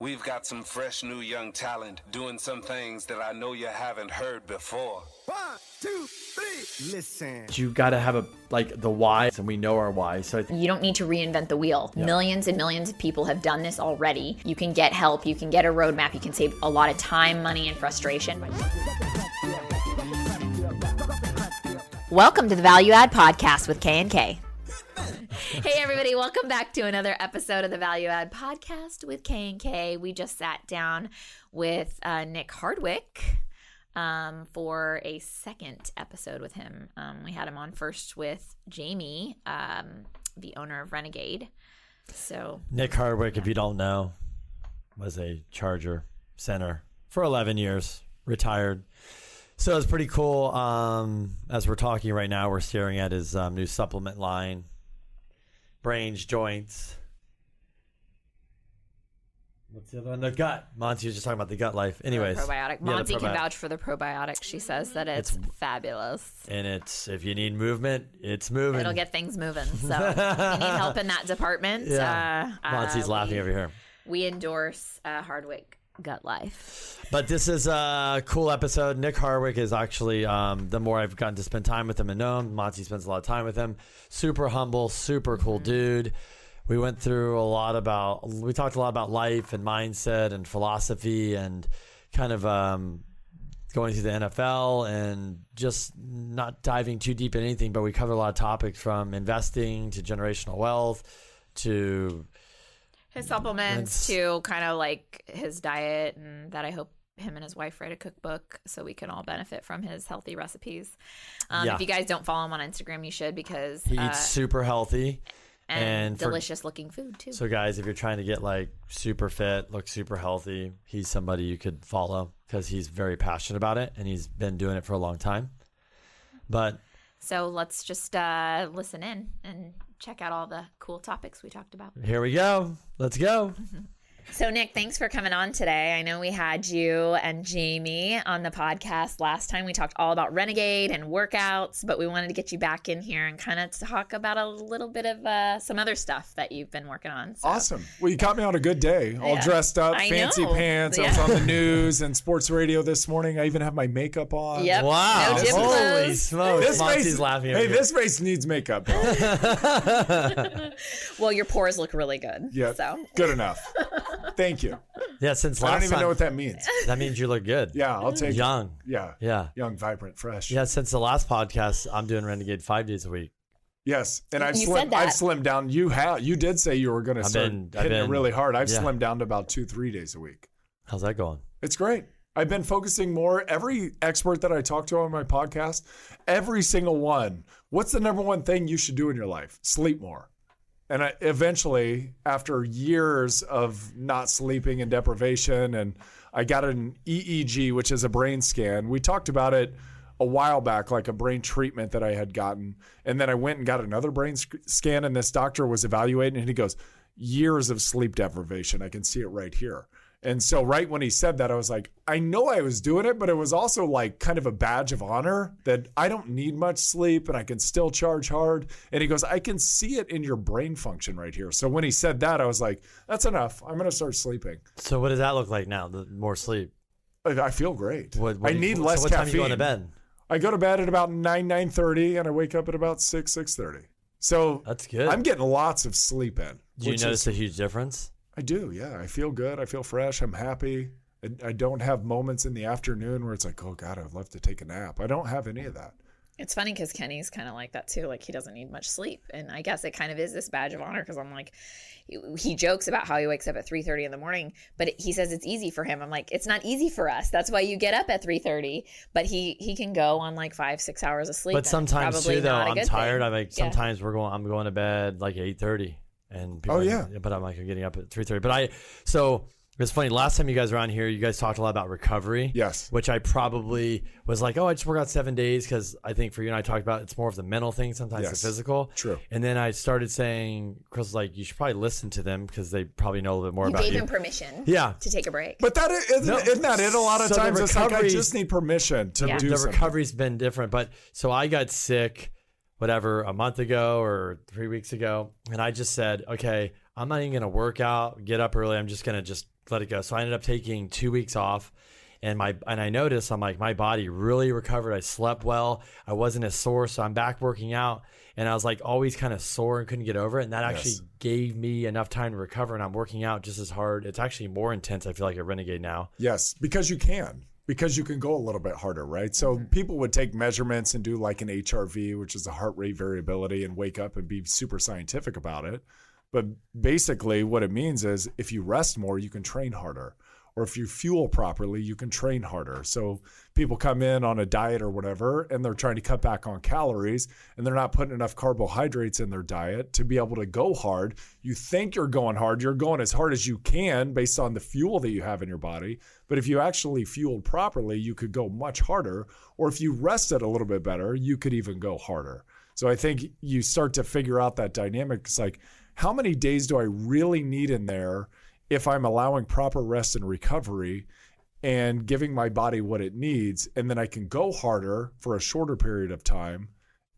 We've got some fresh new young talent doing some things that I know you haven't heard before. One, two, three. Listen. You got to have a like the why, and we know our why. So I think You don't need to reinvent the wheel. Millions and millions of people have done this already. You can get help, you can get a roadmap, you can save a lot of time, money, and frustration. Welcome to the Value Add Podcast with K and K. Hey everybody, welcome back to another episode of the Value Add Podcast with K and K. We just sat down with uh, Nick Hardwick um, for a second episode with him. Um, we had him on first with Jamie, um, the owner of Renegade. So Nick Hardwick, if you don't know, was a Charger center for 11 years, retired. So it's pretty cool. Um, as we're talking right now, we're staring at his um, new supplement line, brains, joints. What's the other one? The gut. Monty was just talking about the gut life. Anyways, probiotic. Yeah, the Monty can vouch for the probiotic. She says that it's, It's- fabulous. And it's if you need movement, it's moving. It'll get things moving. So if you need help in that department. Yeah. Uh, Monty's uh, laughing we, over here. We endorse uh, Hardwick Gut Life. But this is a cool episode. Nick Hardwick is actually, um, the more I've gotten to spend time with him and know him, Monty spends a lot of time with him. Super humble, super cool dude. We went through a lot about, we talked a lot about life and mindset and philosophy and kind of um, going through the NFL and just not diving too deep in anything, but we covered a lot of topics from investing to generational wealth to His supplements to kind of like his diet, and that I hope him and his wife write a cookbook so we can all benefit from his healthy recipes. Um, Yeah. If you guys don't follow him on Instagram, you should because he uh, eats super healthy. and, and for- delicious looking food too. So, guys, if you're trying to get like super fit, look super healthy, he's somebody you could follow because he's very passionate about it and he's been doing it for a long time. But So let's just uh, listen in and check out all the cool topics we talked about. here we go. Let's go. Mm-hmm. So, Nick, thanks for coming on today. I know we had you and Jamie on the podcast last time. We talked all about Renegade and workouts, but we wanted to get you back in here and kind of talk about a little bit of uh, some other stuff that you've been working on. So. Awesome. Well, you caught me on a good day. All Yeah. dressed up, I fancy know. pants. I was on the news and sports radio this morning. I even have my makeup on. Yep. Wow. No Holy smokes. This Monty's face, laughing. hey, this face needs makeup. Well, your pores look really good. yeah, So, good enough. Thank you. yeah, since last I don't even time. know what that means. that means you look good. Yeah, I'll take it. Young. Yeah, Yeah. young, vibrant, fresh. Yeah, since the last podcast, I'm doing Renegade five days a week. Yes, and I've You slim, said that. I've slimmed down. You have. You did say you were going to I've start been- I've hitting it really hard. I've yeah. slimmed down to about two, three days a week. How's that going? It's great. I've been focusing more. Every expert that I talk to on my podcast, every single one, what's the number one thing you should do in your life? Sleep more. And I, eventually, after years of not sleeping and deprivation, and I got an EEG, which is a brain scan. We talked about it a while back, like a brain treatment that I had gotten. And then I went and got another brain sc- scan, and this doctor was evaluating, and he goes, Years of sleep deprivation. I can see it right here. And so, right when he said that, I was like, I know I was doing it, but it was also like kind of a badge of honor that I don't need much sleep and I can still charge hard. And he goes, I can see it in your brain function right here. So, when he said that, I was like, that's enough. I'm going to start sleeping. So, what does that look like now? The more sleep. I I feel great. What, what I you- need so less what caffeine. time you go to bed? I go to bed at about 9, 9.30 and I wake up at about 6, 6.30. So That's good. I'm getting lots of sleep in. Do you which notice is- a huge difference? I do, yeah. I feel good. I feel fresh. I'm happy. I, I don't have moments in the afternoon where it's like, oh God, I'd love to take a nap. I don't have any of that. It's funny because Kenny's kind of like that too. Like he doesn't need much sleep, and I guess it kind of is this badge of honor because I'm like, he, he jokes about how he wakes up at 3:30 in the morning, but he says it's easy for him. I'm like, it's not easy for us. That's why you get up at 3:30. But he he can go on like five six hours of sleep. But and it's sometimes probably too, though, not a I'm tired. thing. I'm like, Yeah. sometimes we're going. I'm going to bed like eight thirty, and people Oh, yeah. But I'm like, I'm getting up at three thirty. But I so it's funny. Last time you guys were on here, you guys talked a lot about recovery. Yes. Which I probably was like, oh, I just work out seven days because I think for you and I talked about it's more of the mental thing sometimes Yes. the physical. True. And then I started saying, Chris was like, you should probably listen to them because they probably know a little bit more You about gave you. Gave him permission. Yeah. To take a break. But that isn't, No. isn't that it? A lot of So the times it's like, I just need permission to Yeah. do the something. recovery's been different. But so I got sick, whatever, a month ago or three weeks ago, and I just said, okay, I'm not even gonna work out, get up early. I'm just gonna just let it go. So I ended up taking two weeks off. And my and I noticed I'm like my body really recovered. I slept well. I wasn't as sore, so I'm back working out. And I was like always kind of sore and couldn't get over it. And that actually Yes. gave me enough time to recover. And I'm working out just as hard. It's actually more intense. I feel like a renegade now. Yes, because you can. Because you can go a little bit harder, right? So mm-hmm. people would take measurements and do like an HRV, which is a heart rate variability, and wake up and be super scientific about it. But basically, what it means is if you rest more, you can train harder. Or if you fuel properly, you can train harder. So people come in on a diet or whatever, and they're trying to cut back on calories, and they're not putting enough carbohydrates in their diet to be able to go hard. You think you're going hard, you're going as hard as you can based on the fuel that you have in your body. But if you actually fueled properly, you could go much harder. Or if you rested a little bit better, you could even go harder. So I think you start to figure out that dynamic. It's like, how many days do I really need in there if I'm allowing proper rest and recovery and giving my body what it needs? And then I can go harder for a shorter period of time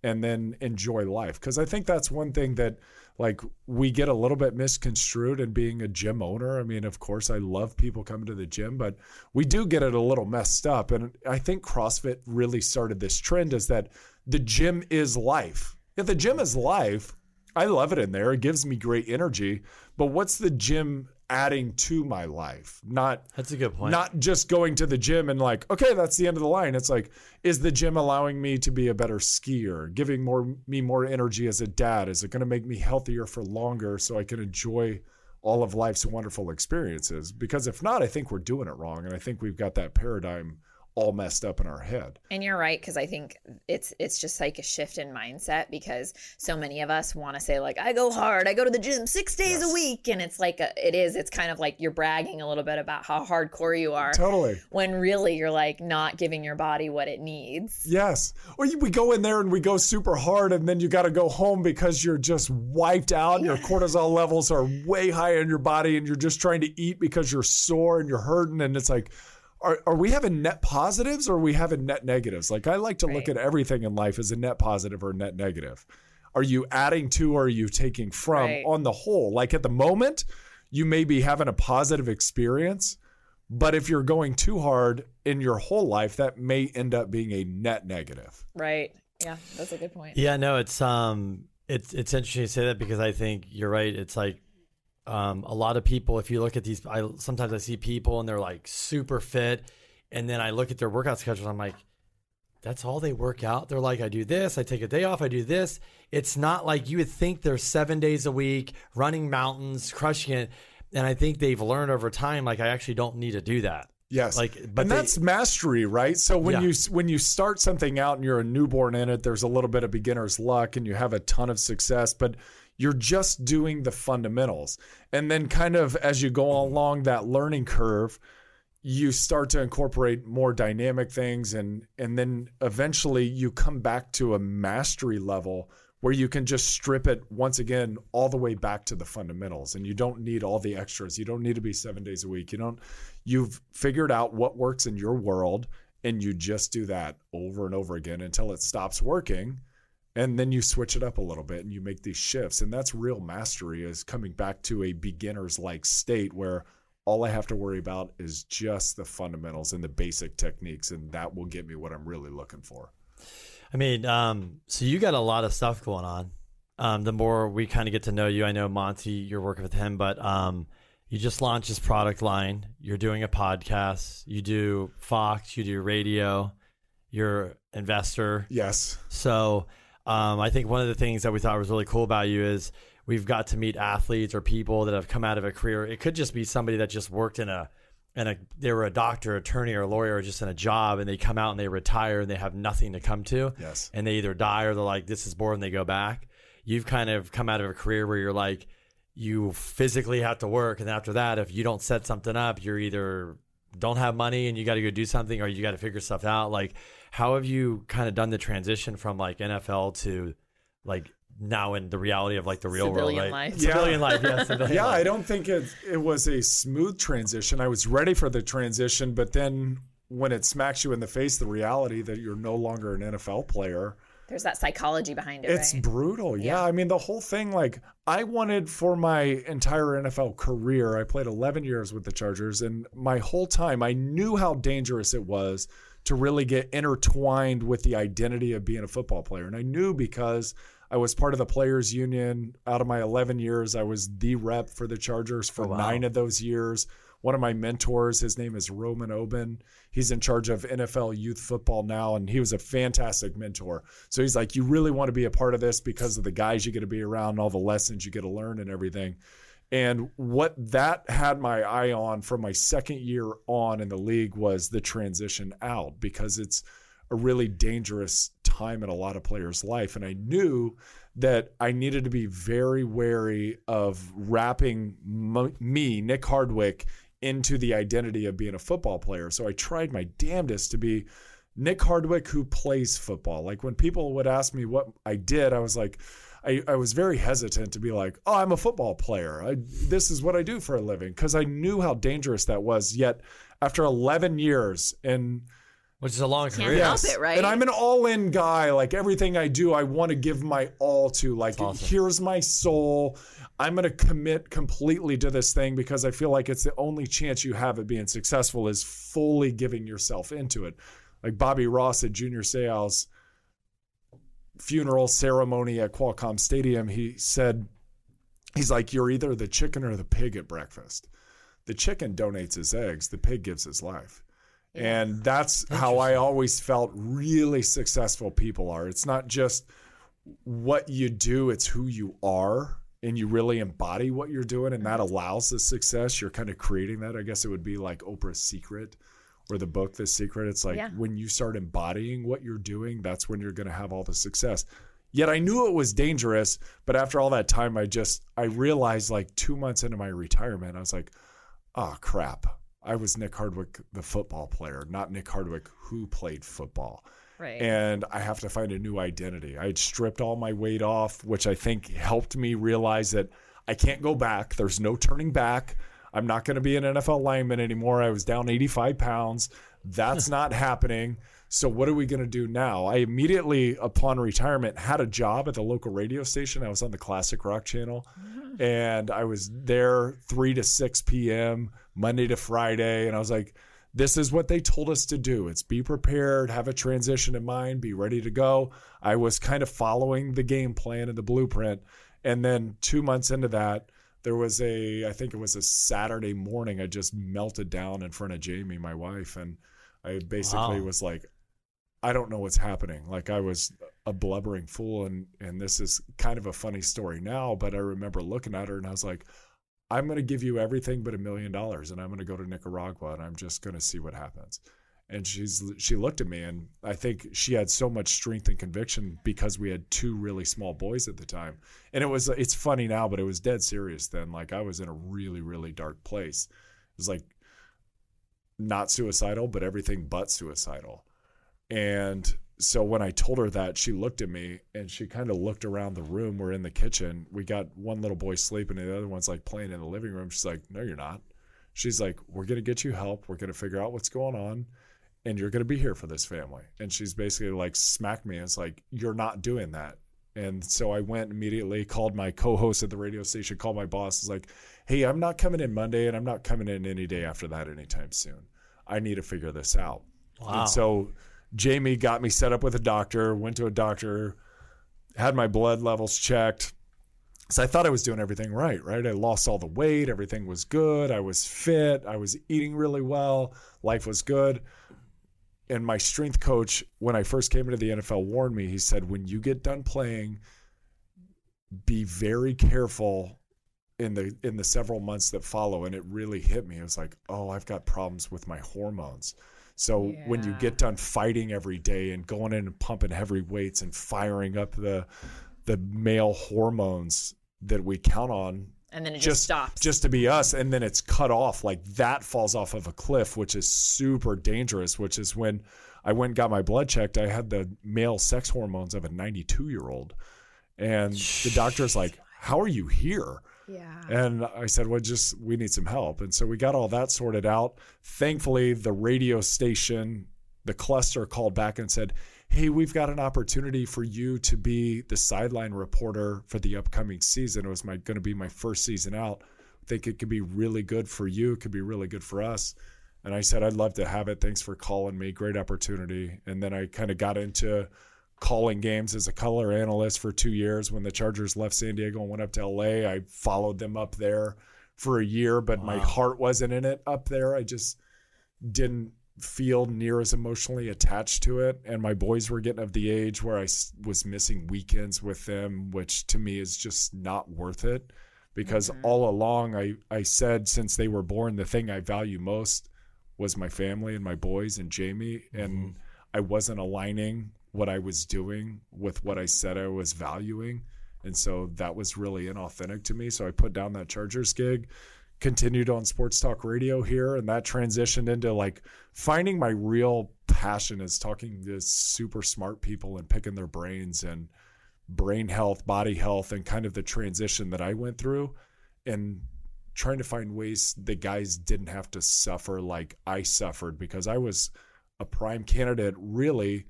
and then enjoy life. Because I think that's one thing that like we get a little bit misconstrued in being a gym owner. I mean, of course, I love people coming to the gym, but we do get it a little messed up. And I think CrossFit really started this trend is that the gym is life. If the gym is life, I love it in there. It gives me great energy. But what's the gym adding to my life? Not That's a good point. not just going to the gym and like, okay, that's the end of the line. It's like, is the gym allowing me to be a better skier, giving more me more energy as a dad? Is it going to make me healthier for longer so I can enjoy all of life's wonderful experiences? Because if not, I think we're doing it wrong, and I think we've got that paradigm all messed up in our head. And you're right because I think it's it's just like a shift in mindset because so many of us want to say like I go hard, I go to the gym 6 days a week and it's like a, it is it's kind of like you're bragging a little bit about how hardcore you are Totally. when really you're like not giving your body what it needs. Yes. Or you, we go in there and we go super hard, and then you got to go home because you're just wiped out. Your cortisol levels are way high in your body, and you're just trying to eat because you're sore and you're hurting. And it's like, are, are we having net positives or are we having net negatives? Like, I like to look at everything in life as a net positive or a net negative. Are you adding to or are you taking from Right. on the whole? Like, at the moment, you may be having a positive experience. But if you're going too hard in your whole life, that may end up being a net negative. Right. Yeah, that's a good point. Yeah, no, it's um, it's it's interesting to say that because I think you're right. It's like um, a lot of people. If you look at these, I sometimes I see people and they're like super fit, and then I look at their workout schedules. I'm like, that's all they work out. They're like, I do this, I take a day off, I do this. It's not like you would think they're seven days a week running mountains, crushing it. And I think they've learned over time, like I actually don't need to do that. Yes, Like, but and they- that's mastery, right? So when Yeah. you when you start something out and you're a newborn in it, there's a little bit of beginner's luck, and you have a ton of success, but you're just doing the fundamentals, and then kind of as you go along that learning curve, you start to incorporate more dynamic things, and and then eventually you come back to a mastery level where you can just strip it once again all the way back to the fundamentals. And you don't need all the extras. You don't need to be seven days a week. You don't you've figured out what works in your world and you just do that over and over again until it stops working and then you switch it up a little bit and you make these shifts and that's real mastery is coming back to a beginner's like state where all i have to worry about is just the fundamentals and the basic techniques and that will get me what i'm really looking for I mean, um, so you got a lot of stuff going on. Um, the more we kind of get to know you, I know Monty, you're working with him, but um, you just launched this product line. You're doing a podcast. You do Fox. You do radio. You're investor. yes So um, I think one of the things that we thought was really cool about you is we've got to meet athletes or people that have come out of a career. It could just be somebody that just worked in a and a, they were a doctor, attorney, or lawyer, or just in a job, and they come out and they retire and they have nothing to come to yes and they either die or they're like, this is boring, they go back. You've kind of come out of a career where you're like, you physically have to work. And after that, if you don't set something up, you're either don't have money and you got to go do something or you got to figure stuff out. Like, how have you kind of done the transition from like NFL to like now in the reality of like the real Civilian world? life. Right? Civilian life, yes. civilian yeah, life. I don't think it it was a smooth transition. I was ready for the transition, but then when it smacks you in the face, the reality that you're no longer an NFL player, There's that psychology behind it. It's right? brutal. Yeah. Yeah. I mean, the whole thing, like, I wanted for my entire NFL career, I played 11 years with the Chargers, and my whole time, I knew how dangerous it was to really get intertwined with the identity of being a football player. And I knew because I was part of the players union out of my 11 years, I was the rep for the Chargers for Oh, wow. nine of those years. One of my mentors, his name is Roman Oben. He's in charge of NFL youth football now, and he was a fantastic mentor. So he's like, You really want to be a part of this because of the guys you get to be around, all the lessons you get to learn, and everything. And what that had my eye on from my second year on in the league was the transition out because it's a really dangerous time in a lot of players' life. And I knew that I needed to be very wary of wrapping me, Nick Hardwick, into the identity of being a football player. So I tried my damnedest to be Nick Hardwick who plays football. Like when people would ask me what I did, I was like, I, I was very hesitant to be like, oh, I'm a football player. I, this is what I do for a living because I knew how dangerous that was. Yet after 11 years and Which is a long Can't career. help it, right? and I'm an all-in guy. Like everything I do, I want to give my all to. Like awesome. here's my soul. I'm going to commit completely to this thing because I feel like it's the only chance you have at being successful is fully giving yourself into it. Like Bobby Ross at Junior Seau's funeral ceremony at Qualcomm Stadium, he said, he's like, you're either the chicken or the pig at breakfast. The chicken donates his eggs. The pig gives his life. And that's how I always felt really successful people are. It's not just what you do, it's who you are. And you really embody what you're doing, and that mm-hmm. allows the success. You're kind of creating that. I guess it would be like Oprah's Secret or the book The Secret. It's like Yeah. when you start embodying what you're doing, that's when you're going to have all the success. Yet I knew it was dangerous, but after all that time, I just I realized like two months into my retirement, I was like, oh crap. I was Nick Hardwick, the football player, not Nick Hardwick who played football. right. And I have to find a new identity. I had stripped all my weight off, which I think helped me realize that I can't go back. There's no turning back. I'm not going to be an NFL lineman anymore. I was down 85 pounds. That's not happening. So, what are we going to do now? I immediately, upon retirement, had a job at the local radio station. I was on the Classic Rock channel and I was there 3 to 6 p.m., Monday to Friday. And I was like, this is what they told us to do. It's be prepared, have a transition in mind, be ready to go. I was kind of following the game plan and the blueprint. And then two months into that, there was a, I think it was a Saturday morning, I just melted down in front of Jamie, my wife. And I basically Wow. was like, I don't know what's happening. Like I was a blubbering fool, and and this is kind of a funny story now, but I remember looking at her and I was like, I'm going to give you everything but a million dollars, and I'm going to go to Nicaragua, and I'm just going to see what happens. And she's she looked at me, and I think she had so much strength and conviction because we had two really small boys at the time, and it was it's funny now, but it was dead serious then. Like I was in a really really dark place. It was like not suicidal, but everything but suicidal. And so when I told her that, she looked at me and she kind of looked around the room. We're in the kitchen. We got one little boy sleeping, and the other one's like playing in the living room. She's like, No, you're not. She's like, We're going to get you help. We're going to figure out what's going on, and you're going to be here for this family. And she's basically like, smacked me. And it's like, You're not doing that. And so I went immediately, called my co host at the radio station, called my boss, was like, Hey, I'm not coming in Monday, and I'm not coming in any day after that anytime soon. I need to figure this out. Wow. And so Jamie got me set up with a doctor, went to a doctor, had my blood levels checked. So I thought I was doing everything right, right? I lost all the weight, everything was good, I was fit, I was eating really well, life was good. And my strength coach, when I first came into the NFL, warned me. He said, when you get done playing, be very careful in the in the several months that follow. And it really hit me. It was like, oh, I've got problems with my hormones. So when you get done fighting every day and going in and pumping heavy weights and firing up the the male hormones that we count on and then it just, just stops. just to be us and then it's cut off like that falls off of a cliff which is super dangerous which is when i went and got my blood checked i had the male sex hormones of a 92 year old and the doctor's like how are you here yeah. and I said, well, just we need some help. And so we got all that sorted out. Thankfully, the radio station, the cluster called back and said, hey, we've got an opportunity for you to be the sideline reporter for the upcoming season. It was my going to be my first season out. I think it could be really good for you. It could be really good for us. And I said, I'd love to have it. Thanks for calling me. Great opportunity. And then I kind of got into calling games as a color analyst for two years. When the Chargers left San Diego and went up to LA, I followed them up there for a year, but my heart wasn't in it up there. I just didn't feel near as emotionally attached to it. And my boys were getting of the age where I was missing weekends with them, which to me is just not worth it. Because mm-hmm. all along, I, I said since they were born, the thing I value most was my family and my boys and Jamie. And mm-hmm. I wasn't aligning what I was doing with what I said I was valuing. And so that was really inauthentic to me. So I put down that Chargers gig, continued on sports talk radio here, and that transitioned into like finding my real passion is talking to super smart people and picking their brains and brain health, body health, and kind of the transition that I went through and trying to find ways the guys didn't have to suffer like I suffered because I was a prime candidate really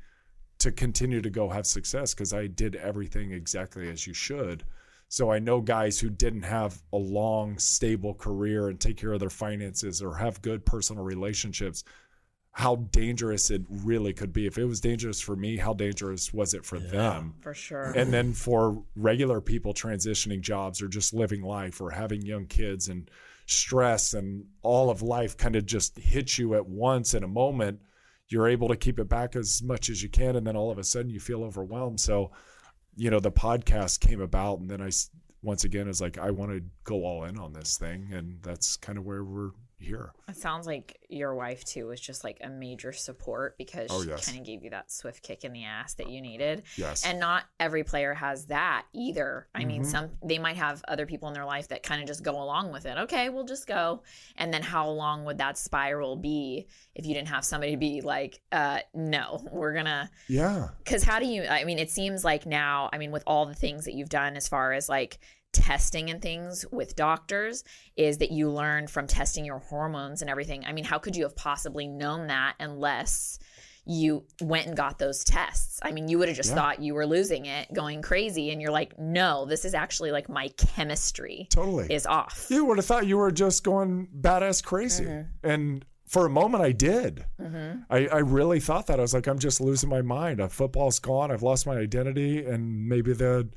to continue to go have success because I did everything exactly as you should. So I know guys who didn't have a long, stable career and take care of their finances or have good personal relationships, how dangerous it really could be. If it was dangerous for me, how dangerous was it for them? For sure. And then for regular people transitioning jobs or just living life or having young kids and stress and all of life kind of just hits you at once in a moment, you're able to keep it back as much as you can. And then all of a sudden you feel overwhelmed. So, you know, the podcast came about. And then i once again, is like, I want to go all in on this thing. And that's kind of where we're here. It sounds like your wife too was just like a major support because Oh, she yes. kind of gave you that swift kick in the ass that you needed. Yes. And not every player has that either. I mean, Mm-hmm. some they might have other people in their life that kind of just go along with it. Okay, we'll just go. And then how long would that spiral be if you didn't have somebody to be like, uh, no, we're gonna yeah. because how do you i mean it seems like now i mean with all the things that you've done as far as like testing and things with doctors is that you learned from testing your hormones and everything i mean how could you have possibly known that unless you went and got those tests i mean you would have just Yeah. thought you were losing it going crazy and you're like no this is actually like my chemistry Totally. is off You would have thought you were just going badass crazy. Mm-hmm. And for a moment, I did. Mm-hmm. I, I really thought that. I was like, I'm just losing my mind. Football's gone. I've lost my identity. And maybe the,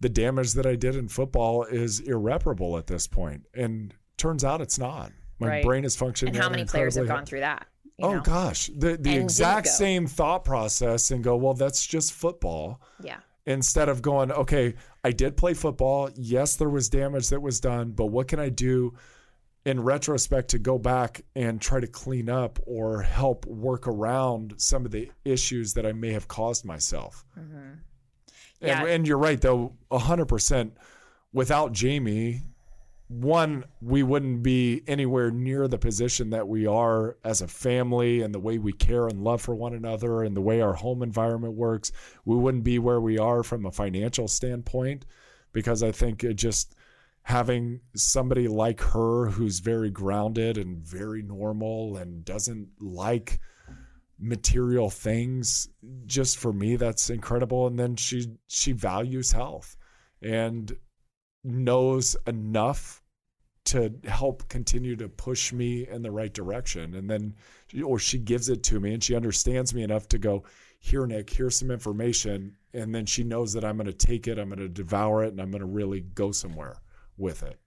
the damage that I did in football is irreparable at this point. And turns out it's not. My Right. brain is functioning. and how many players have gone through that Oh, know? gosh. The, the didn't exact same thought process and go, well, that's just football yeah instead of going, okay, I did play football. Yes, there was damage that was done, but what can I do in retrospect to go back and try to clean up or help work around some of the issues that I may have caused myself? Mm-hmm. Yeah. And, and you're right, though, 100% without Jamie, one, we wouldn't be anywhere near the position that we are as a family and the way we care and love for one another and the way our home environment works. We wouldn't be where we are from a financial standpoint because I think it just having somebody like her who's very grounded and very normal and doesn't like material things just for me that's incredible. And then she she values health and knows enough to help continue to push me in the right direction. And then or she gives it to me and she understands me enough to go here nick here's some information. And then she knows that i'm going to take it i'm going to devour it and i'm going to really go somewhere with it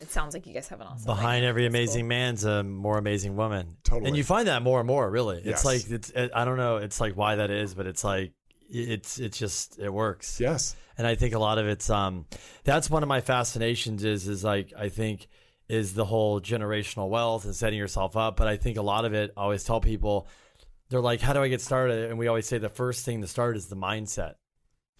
it sounds like you guys have an awesome Behind every That's cool. amazing man's a more amazing woman. Totally. And you find that more and more, really. Yes. It's like it's it, I don't know, it's like why that is, but it's like it's it's just it works. yes And I think a lot of it's um that's one of my fascinations is is like I think is the whole generational wealth and setting yourself up, but I think a lot of it I always tell people they're like how do I get started? And we always say the first thing to start is the mindset.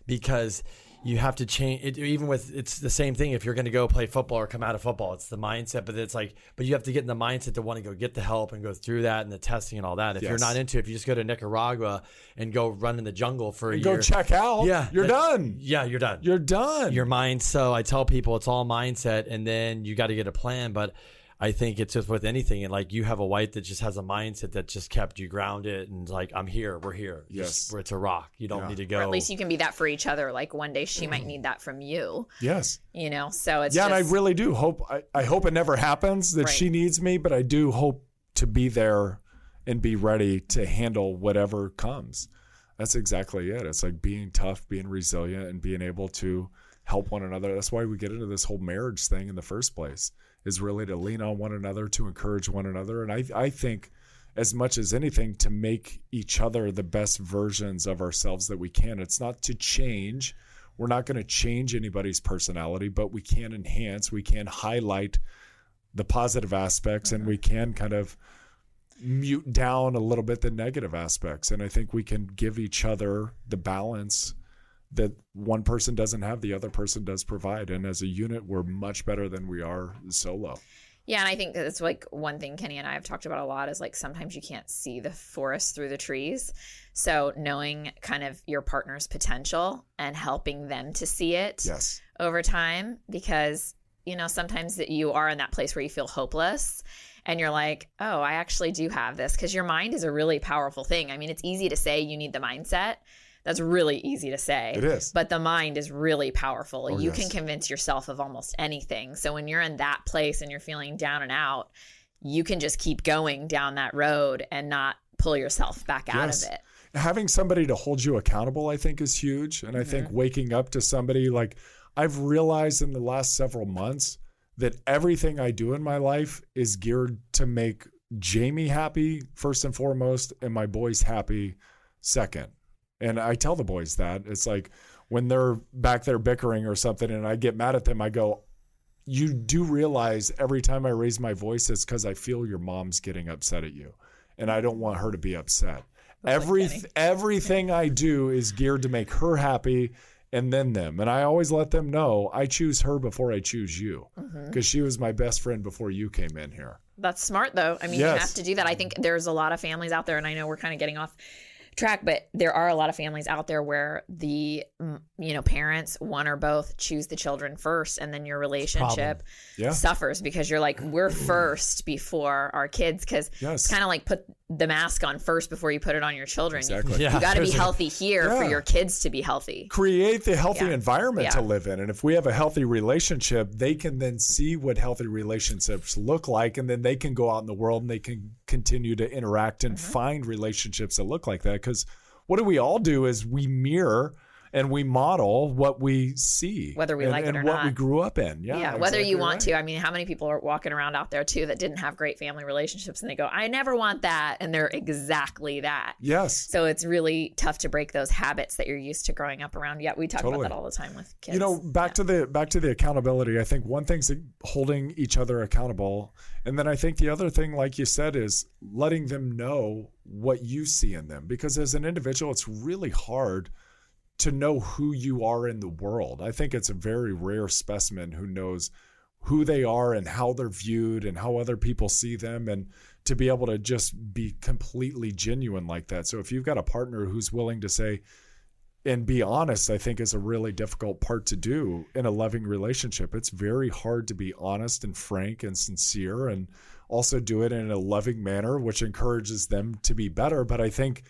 Because you have to change it even with it's the same thing. If you're going to go play football or come out of football it's the mindset but it's like but you have to get in the mindset to want to go get the help and go through that and the testing and all that. If you're not into it if you just go to nicaragua and go run in the jungle for a year, go check out yeah you're done. yeah you're done. You're done. Your mind. So I tell people it's all mindset, and then you got to get a plan. But I think it's just with anything, and like you have a wife that just has a mindset that just kept you grounded and like I'm here, we're here, Yes. just, we're to rock. You don't Yeah. need to go. Or at least you can be that for each other. Like one day she might need that from you, Yes. you know? So it's yeah, and I really do hope. I, I hope it never happens that Right. she needs me, but I do hope to be there and be ready to handle whatever comes. That's exactly it. It's like being tough, being resilient, and being able to help one another. That's why we get into this whole marriage thing in the first place. Is really to lean on one another, to encourage one another, and I I think as much as anything to make each other the best versions of ourselves that we can. It's not to change. We're not going to change anybody's personality, but we can enhance, we can highlight the positive aspects, and we mm-hmm. can kind of mute down a little bit the negative aspects. And I think we can give each other the balance that one person doesn't have, the other person does provide. And as a unit, we're much better than we are solo. Yeah, and I think that's like one thing Kenny and I have talked about a lot is like sometimes you can't see the forest through the trees. So knowing kind of your partner's potential and helping them to see it Yes. over time because you know sometimes that you are in that place where you feel hopeless and you're like, "Oh, I actually do have this" because your mind is a really powerful thing. I mean, it's easy to say you need the mindset. That's really easy to say. It is. But the mind is really powerful. Oh, you yes. can convince yourself of almost anything. So when you're in that place and you're feeling down and out, you can just keep going down that road and not pull yourself back out of it. having somebody to hold you accountable i think is huge and i think mm-hmm. waking up to somebody like i've realized in the last several months that everything i do in my life is geared to make jamie happy first and foremost and my boys happy second and i tell the boys that it's like when they're back there bickering or something and i get mad at them i go you do realize every time i raise my voice it's because i feel your mom's getting upset at you and i don't want her to be upset Every Kenny. everything I do is geared to make her happy and then them. And I always let them know I choose her before I choose you Mm-hmm. because she was my best friend before you came in here. That's smart though. I mean, you have to do that. I think there's a lot of families out there, and I know we're kind of getting off track, but there are a lot of families out there where the mm, you know parents, one or both, choose the children first, and then your relationship Yeah. suffers because you're like, we're first before our kids, because Yes. it's kind of like put the mask on first before you put it on your children. Exactly. Yeah. You got to be healthy here for your kids to be healthy. Create the healthy Yeah. environment Yeah. to live in. And if we have a healthy relationship, they can then see what healthy relationships look like. And then they can go out in the world and they can continue to interact and Mm-hmm. find relationships that look like that. Because what do we all do is we mirror and we model what we see, Whether we and, like it and or what not. we grew up in. Yeah, Yeah, whether you want right. to. I mean, how many people are walking around out there too that didn't have great family relationships and they go, I never want that. And they're exactly that. Yes. So it's really tough to break those habits that you're used to growing up around. Yeah, we talk Totally. about that all the time with kids. You know, back to the back to the accountability. I think one thing's holding each other accountable, and then I think the other thing, like you said, is letting them know what you see in them. Because as an individual, it's really hard to know who you are in the world. I think it's a very rare specimen who knows who they are and how they're viewed and how other people see them and to be able to just be completely genuine like that. So if you've got a partner who's willing to say and be honest, I think is a really difficult part to do in a loving relationship. It's very hard to be honest and frank and sincere and also do it in a loving manner which encourages them to be better, but I think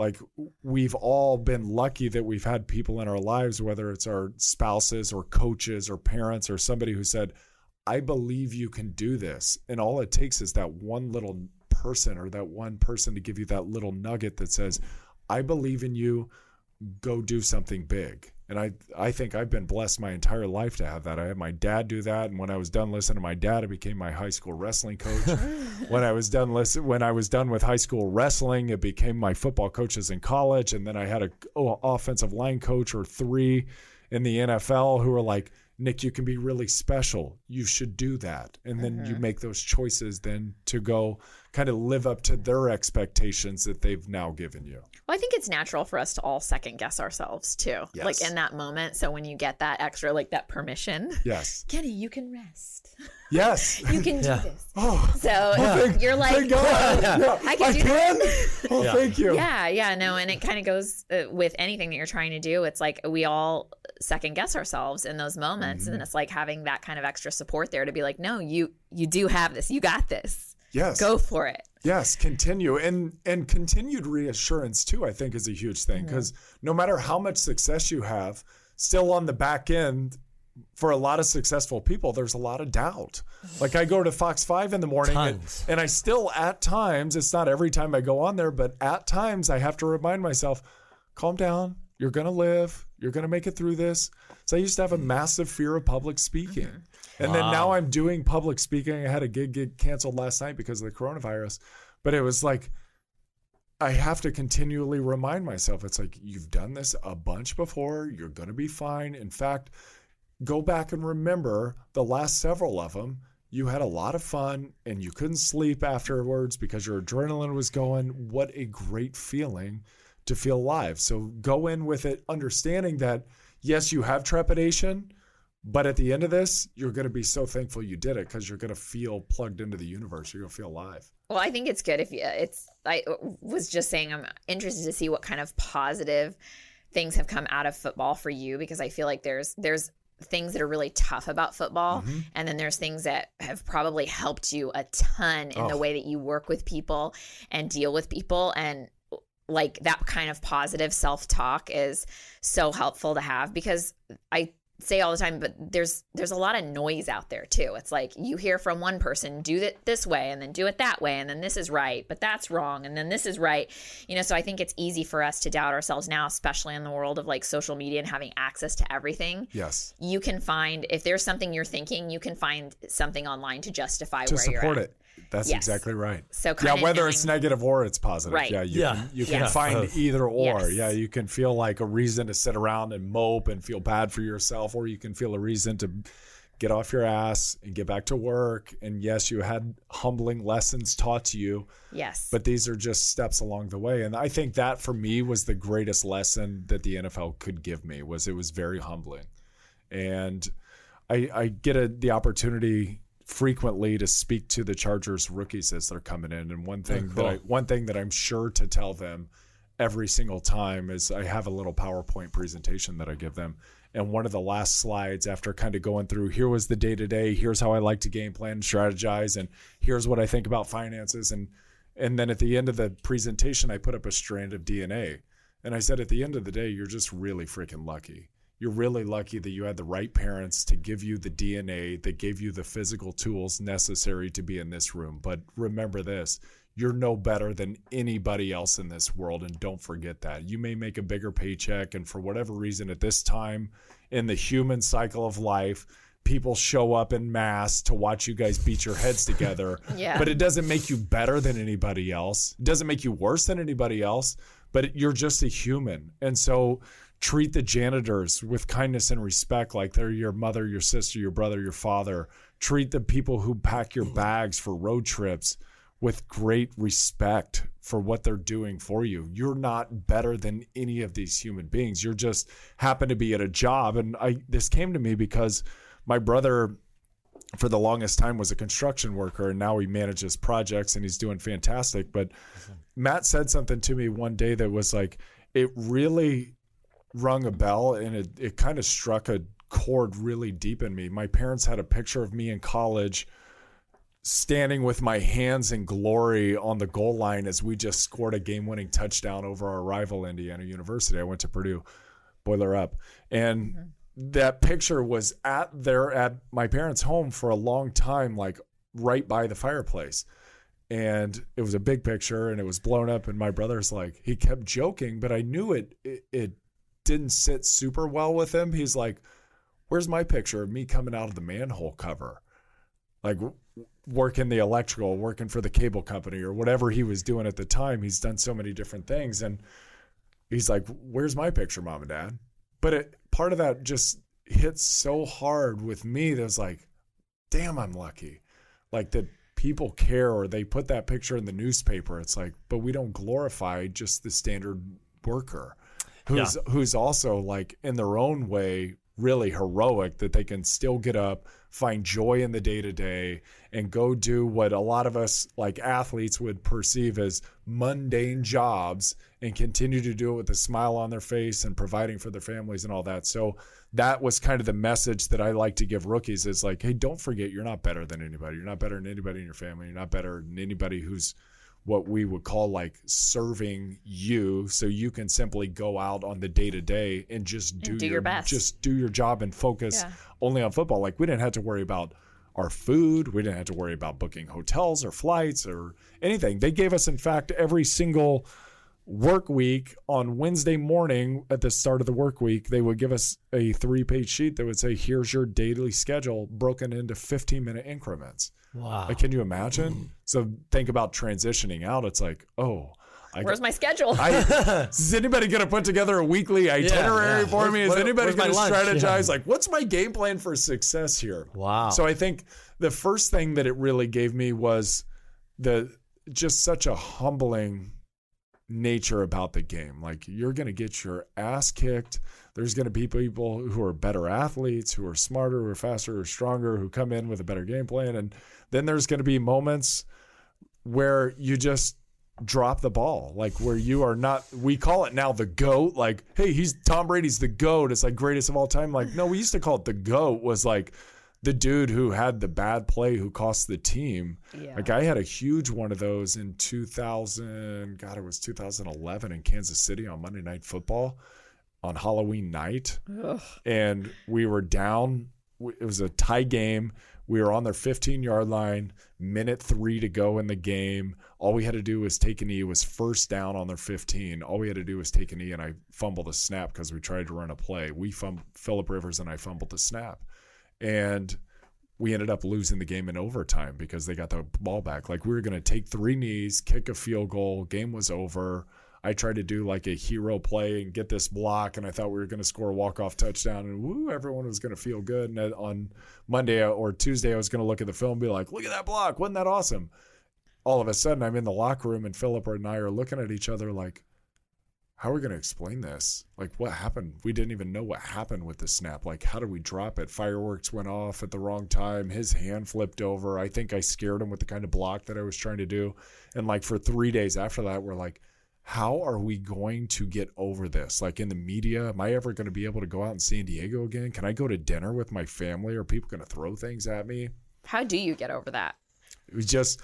like we've all been lucky that we've had people in our lives whether it's our spouses or coaches or parents or somebody who said i believe you can do this. And all it takes is that one little person or that one person to give you that little nugget that says i believe in you. Go do something big and i i think i've been blessed my entire life to have that. I had my dad do that. And when i was done listening to my dad i became my high school wrestling coach. When i was done listen when i was done with high school wrestling it became my football coaches in college. And then i had a oh, offensive line coach or three in the nfl who were like nick you can be really special. You should do that. And then you uh-huh. make those choices then to go kind of live up to their expectations that they've now given you. Well, I think it's natural for us to all second guess ourselves too. Yes. Like in that moment. So when you get that extra, like that permission, Yes. Kenny, you can rest. Yes. You can Yeah. do this. Oh, So thank- you're like, thank God. Yeah, I can do can. that. Oh, Yeah. thank you. Yeah, yeah, no, and it kind of goes uh, with anything that you're trying to do. It's like we all second guess ourselves in those moments, Mm-hmm. and it's like having that kind of extra support there to be like, no, you you do have this, you got this, Yes. go for it. Yes, continue and and continued reassurance too. I think is a huge thing mm-hmm. because no matter how much success you have, still on the back end, for a lot of successful people, there's a lot of doubt. Like I go to Fox Five in the morning, and, and I still at times, it's not every time I go on there, but at times I have to remind myself, calm down. You're gonna live. You're gonna make it through this. So I used to have a mm-hmm. massive fear of public speaking. Mm-hmm. And then now I'm doing public speaking. I had a gig get canceled last night because of the coronavirus. But it was like I have to continually remind myself it's like you've done this a bunch before. You're going to be fine. In fact, go back and remember the last several of them. You had a lot of fun and you couldn't sleep afterwards because your adrenaline was going. What a great feeling to feel alive. So go in with it, understanding that yes, you have trepidation, but at the end of this, you're going to be so thankful you did it because you're going to feel plugged into the universe. You're going to feel alive. Well, I think it's good if you. It's. I was just saying, I'm interested to see what kind of positive things have come out of football for you because I feel like there's there's things that are really tough about football Mm-hmm. and then there's things that have probably helped you a ton in the Oh. way that you work with people and deal with people and like that kind of positive self-talk is so helpful to have because I say all the time but there's there's a lot of noise out there too it's like you hear from one person do it this way and then do it that way and then this is right but that's wrong and then this is right you know so i think it's easy for us to doubt ourselves now especially in the world of like social media and having access to everything Yes. you can find if there's something you're thinking you can find something online to justify To where you're support at it. That's Yes. exactly right. So yeah, kinda whether it's negative or it's positive. Right. Yeah, you Yeah. can you Yeah. can find Both. either or. Yes. Yeah, you can feel like a reason to sit around and mope and feel bad for yourself, or you can feel a reason to get off your ass and get back to work. And yes, you had humbling lessons taught to you, yes but these are just steps along the way. And I think that for me was the greatest lesson that the NFL could give me was it was very humbling. And I, I get a, the opportunity frequently to speak to the Chargers rookies as they're coming in. And one thing that I, one thing that I'm sure to tell them every single time is I have a little PowerPoint presentation that I give them. And one of the last slides after kind of going through here was the day to day, here's how I like to game plan and strategize, and here's what I think about finances. And and then at the end of the presentation, I put up a strand of DNA. And I said, at the end of the day, you're just really freaking lucky. You're really lucky that you had the right parents to give you the DNA that gave you the physical tools necessary to be in this room. But remember this you're no better than anybody else in this world. And don't forget that. You may make a bigger paycheck, and for whatever reason, at this time in the human cycle of life, people show up in mass to watch you guys beat your heads together. Yeah. But it doesn't make you better than anybody else. It doesn't make you worse than anybody else, but you're just a human. And so treat the janitors with kindness and respect like they're your mother, your sister, your brother, your father. Treat the people who pack your mm. bags for road trips with great respect for what they're doing for you. You're not better than any of these human beings. You're just happen to be at a job and I this came to me because my brother for the longest time was a construction worker and now he manages projects and he's doing fantastic but Matt said something to me one day that was like it really rung a bell and it, it kind of struck a chord really deep in me. My parents had a picture of me in college standing with my hands in glory on the goal line as we just scored a game winning touchdown over our rival Indiana University. I went to Purdue, boiler up. And mm-hmm. that picture was at there at my parents' home for a long time, like right by the fireplace. And it was a big picture and it was blown up. And my brother's like, he kept joking, but I knew it, it, it didn't sit super well with him. He's like, Where's my picture of me coming out of the manhole cover? Like working the electrical, working for the cable company or whatever he was doing at the time. He's done so many different things. And he's like, Where's my picture, mom and dad? But it, part of that just hits so hard with me that like, Damn, I'm lucky. Like that people care or they put that picture in the newspaper. It's like, but we don't glorify just the standard worker who's who's also like in their own way really heroic that they can still get up, find joy in the day to day, and go do what a lot of us like athletes would perceive as mundane jobs and continue to do it with a smile on their face and providing for their families and all that. So that was kind of the message that I like to give rookies is like, hey, don't forget you're not better than anybody. You're not better than anybody in your family. You're not better than anybody who's what we would call like serving you so you can simply go out on the day to day and just do, do your best. just do your job and focus Yeah. only on football like we didn't have to worry about our food we didn't have to worry about booking hotels or flights or anything they gave us in fact every single work week on Wednesday morning at the start of the work week, they would give us a three page sheet that would say, here's your daily schedule broken into 15 minute increments. Wow. Like, can you imagine? So think about transitioning out. It's like, oh, I Where's my schedule? I, is anybody going to put together a weekly itinerary yeah. for Where's- me? Is what- anybody going to strategize? Yeah. Like, what's my game plan for success here? Wow. So I think the first thing that it really gave me was the just such a humbling nature about the game. Like you're going to get your ass kicked. There's going to be people who are better athletes, who are smarter, who are faster, who are stronger, who come in with a better game plan, and then there's going to be moments where you just drop the ball like where you are not we call it now the goat like hey he's tom brady's the goat it's like greatest of all time. Like no we used to call it the goat was like the dude who had the bad play who cost the team. Yeah. like i had a huge one of those in 2000 god it was 2011 in kansas city on monday night football on halloween night. And we were down. It was a tie game. We were on their 15 yard line minute three to go in the game. All we had to do was take a knee it was first down on their 15 all we had to do was take a knee and i fumbled a snap because we tried to run a play. We fum- philip rivers and i fumbled the snap. And we ended up losing the game in overtime because they got the ball back. Like we were going to take three knees, kick a field goal, game was over. I tried to do like a hero play and get this block, and I thought we were going to score a walk off touchdown, and woo, everyone was going to feel good. And on Monday uh, or Tuesday, I was going to look at the film and be like, "Look at that block! Wasn't that awesome?" All of a sudden, I'm in the locker room, and Philip and I are looking at each other like, how are we going to explain this? Like, what happened? We didn't even know what happened with the snap. Like, how did we drop it? Fireworks went off at the wrong time. His hand flipped over. I think I scared him with the kind of block that I was trying to do. And like for three days after that, we're like, how are we going to get over this? Like in the media, am I ever going to be able to go out in San Diego again? Can I go to dinner with my family? Are people going to throw things at me? How do you get over that? It was just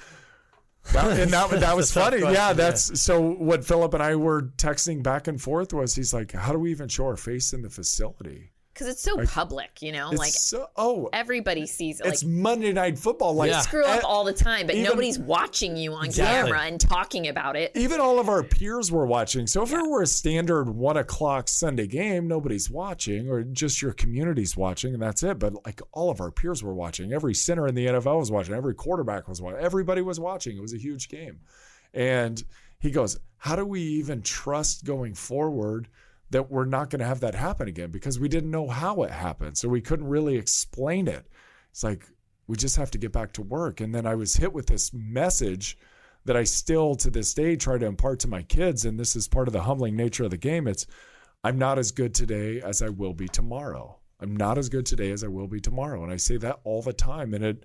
that, and that, that was That's a tough funny. question, yeah, yeah. that's so what Philip and I were texting back and forth was he's like, How do we even show our face in the facility? Because it's so Like, public, you know, It's like so oh everybody sees it. Like it's Monday night football. Like Yeah. screw up e- all the time, but even- nobody's watching you on Exactly. camera and talking about it. even all of our peers were watching. So if it were a standard one o'clock Sunday game, nobody's watching, or just your community's watching, and that's it. But like all of our peers were watching. Every center in the NFL was watching. Every quarterback was watching. Everybody was watching. It was a huge game. And he goes, How do we even trust going forward that we're not going to have that happen again? Because we didn't know how it happened. So we couldn't really explain it. It's like, we just have to get back to work. And then I was hit with this message that I still to this day try to impart to my kids. And this is part of the humbling nature of the game. It's, I'm not as good today as I will be tomorrow. I'm not as good today as I will be tomorrow. And I say that all the time. And it,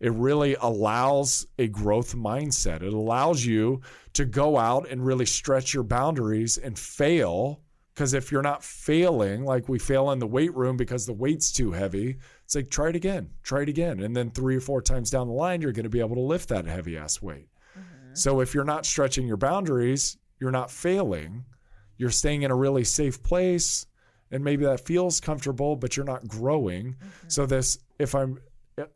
it really allows a growth mindset. It allows you to go out and really stretch your boundaries and fail. Because if you're not failing, like we fail in the weight room because the weight's too heavy, it's like try it again, try it again. And then three or four times down the line, you're going to be able to lift that heavy ass weight. Mm-hmm. So if you're not stretching your boundaries, you're not failing. You're staying in a really safe place and maybe that feels comfortable but you're not growing. Mm-hmm. So this if I'm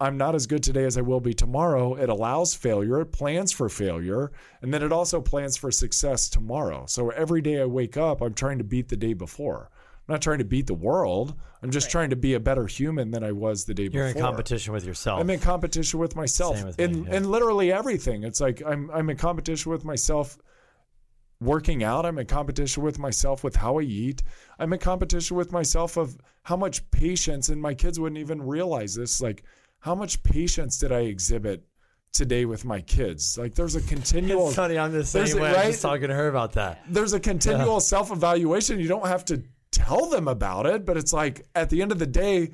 I'm not as good today as I will be tomorrow, it allows failure, it plans for failure, and then it also plans for success tomorrow. So every day I wake up, I'm trying to beat the day before. I'm not trying to beat the world. I'm just trying to be a better human than I was the day before. You're in competition with yourself. I'm in competition with myself Same with me, in yeah. in literally everything. It's like I'm I'm in competition with myself working out. I'm in competition with myself with how I eat. I'm in competition with myself of how much patience and my kids wouldn't even realize this like how much patience did I exhibit today with my kids. Like there's a continual It's funny. I'm the same a- way. I was talking to her about that. there's a continual self-evaluation. You don't have to tell them about it, but it's like at the end of the day,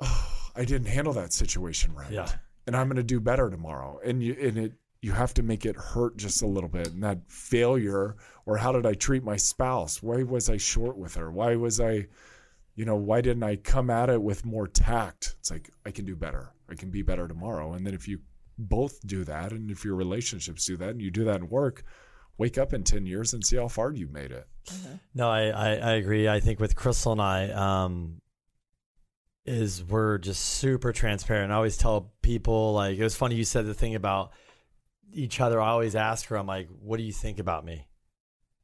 oh, I didn't handle that situation right. Yeah. And I'm going to do better tomorrow. And you and it you have to make it hurt just a little bit. And that failure or how did I treat my spouse? Why was I short with her? Why was I you know, why didn't I come at it with more tact? It's like I can do better. I can be better tomorrow. And then if you both do that and if your relationships do that and you do that in work, wake up in 10 years and see how far you made it. No, I, I, I agree. I think with Crystal and I, um, is we're just super transparent. I always tell people like it was funny you said the thing about each other. I always ask her, I'm like, what do you think about me?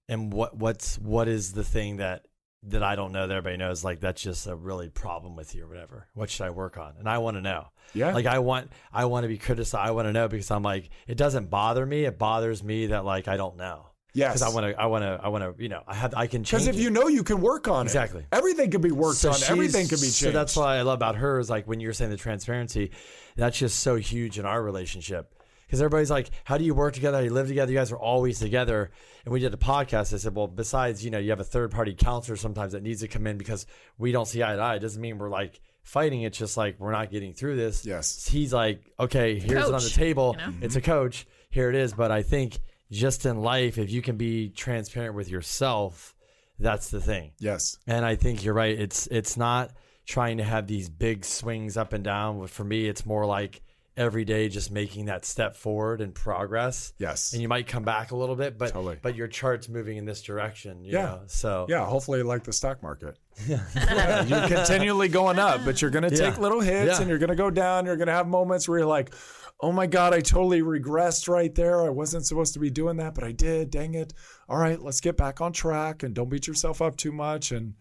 And what what's what is the thing that that I don't know that everybody knows? Like that's just a really problem with you or whatever. What should I work on? And I want to know. Yeah. Like I want I want to be criticized. I want to know because I'm like it doesn't bother me. It bothers me that like I don't know. yes. Because I want to I want to I want to you know I have I can change Because if it. you know you can work on Exactly. it. Everything can be worked So on. Everything can be changed. So that's why I love about her is like when you're saying the transparency, that's just so huge in our relationship. Because everybody's like, how do you work together? How do you live together? You guys are always together. And we did a podcast. I said, well, besides, you know, you have a third party counselor sometimes that needs to come in because we don't see eye to eye. It doesn't mean we're like fighting. It's just like we're not getting through this. Yes. He's like, okay, here's it on the table. you know? It's a coach. Here it is. But I think just in life, if you can be transparent with yourself, that's the thing. yes. And I think you're right. It's it's not trying to have these big swings up and down. For me, it's more like every day just making that step forward and progress. Yes. And you might come back a little bit, but Totally. but your chart's moving in this direction. You Yeah. Know? So Yeah, hopefully like the stock market. Yeah, you're continually going up, but you're going to take Yeah. little hits and you're going to go down. You're going to have moments where you're like, oh my God, I totally regressed right there. I wasn't supposed to be doing that, but I did. Dang it. All right, let's get back on track and don't beat yourself up too much. And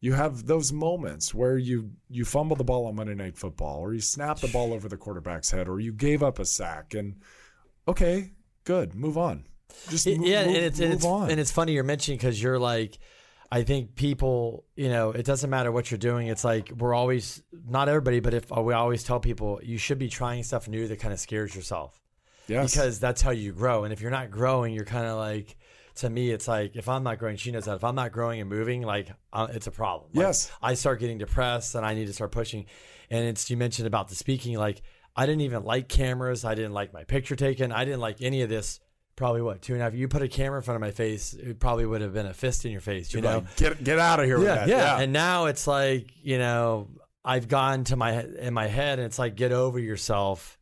you have those moments where you you fumble the ball on Monday Night Football, or you snap the ball over the quarterback's head, or you gave up a sack. And okay, good, move on. Just It- mo- yeah, move, and it's and it's, on. and it's funny you're mentioning because you're like, I think people, you know, it doesn't matter what you're doing. It's like we're always not everybody, but if we always tell people you should be trying stuff new that kind of scares yourself. yes. because that's how you grow. And if you're not growing, you're kind of like, to me, it's like if I'm not growing, she knows that. If I'm not growing and moving, like uh, it's a problem. Like, Yes. I start getting depressed and I need to start pushing. And it's you mentioned about the speaking, like I didn't even like cameras. I didn't like my picture taken. I didn't like any of this. Probably what two and a half. You put a camera in front of my face, it probably would have been a fist in your face. You know, Like, get get out of here with yeah, that. yeah. And now it's like, you know, I've gone to my in my head and it's like get over yourself.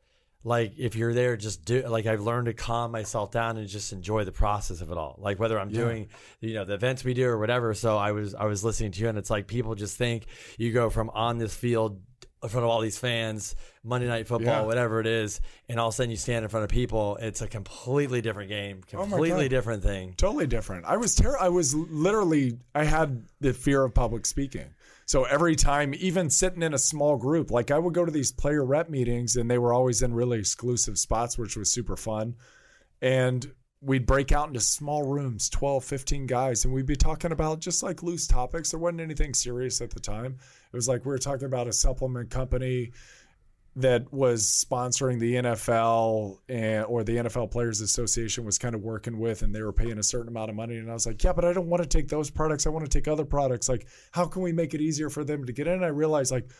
Like if you're there, just do like I've learned to calm myself down and just enjoy the process of it all. Like whether I'm doing, you know, the events we do or whatever. So I was I was listening to you and it's like people just think you go from on this field in front of all these fans, Monday night football, Yeah. whatever it is, and all of a sudden you stand in front of people. It's a completely different game, Oh completely God. different thing. totally different. I was ter- I was literally I had the fear of public speaking. So every time, even sitting in a small group, like I would go to these player rep meetings and they were always in really exclusive spots, which was super fun. And we'd break out into small rooms, 12, 15 guys, and we'd be talking about just like loose topics. There wasn't anything serious at the time. It was like we were talking about a supplement company that was sponsoring the NFL and or the NFL Players Association was kind of working with and they were paying a certain amount of money and I was like, "Yeah, but I don't want to take those products. I want to take other products. Like, how can we make it easier for them to get in?" And I realized like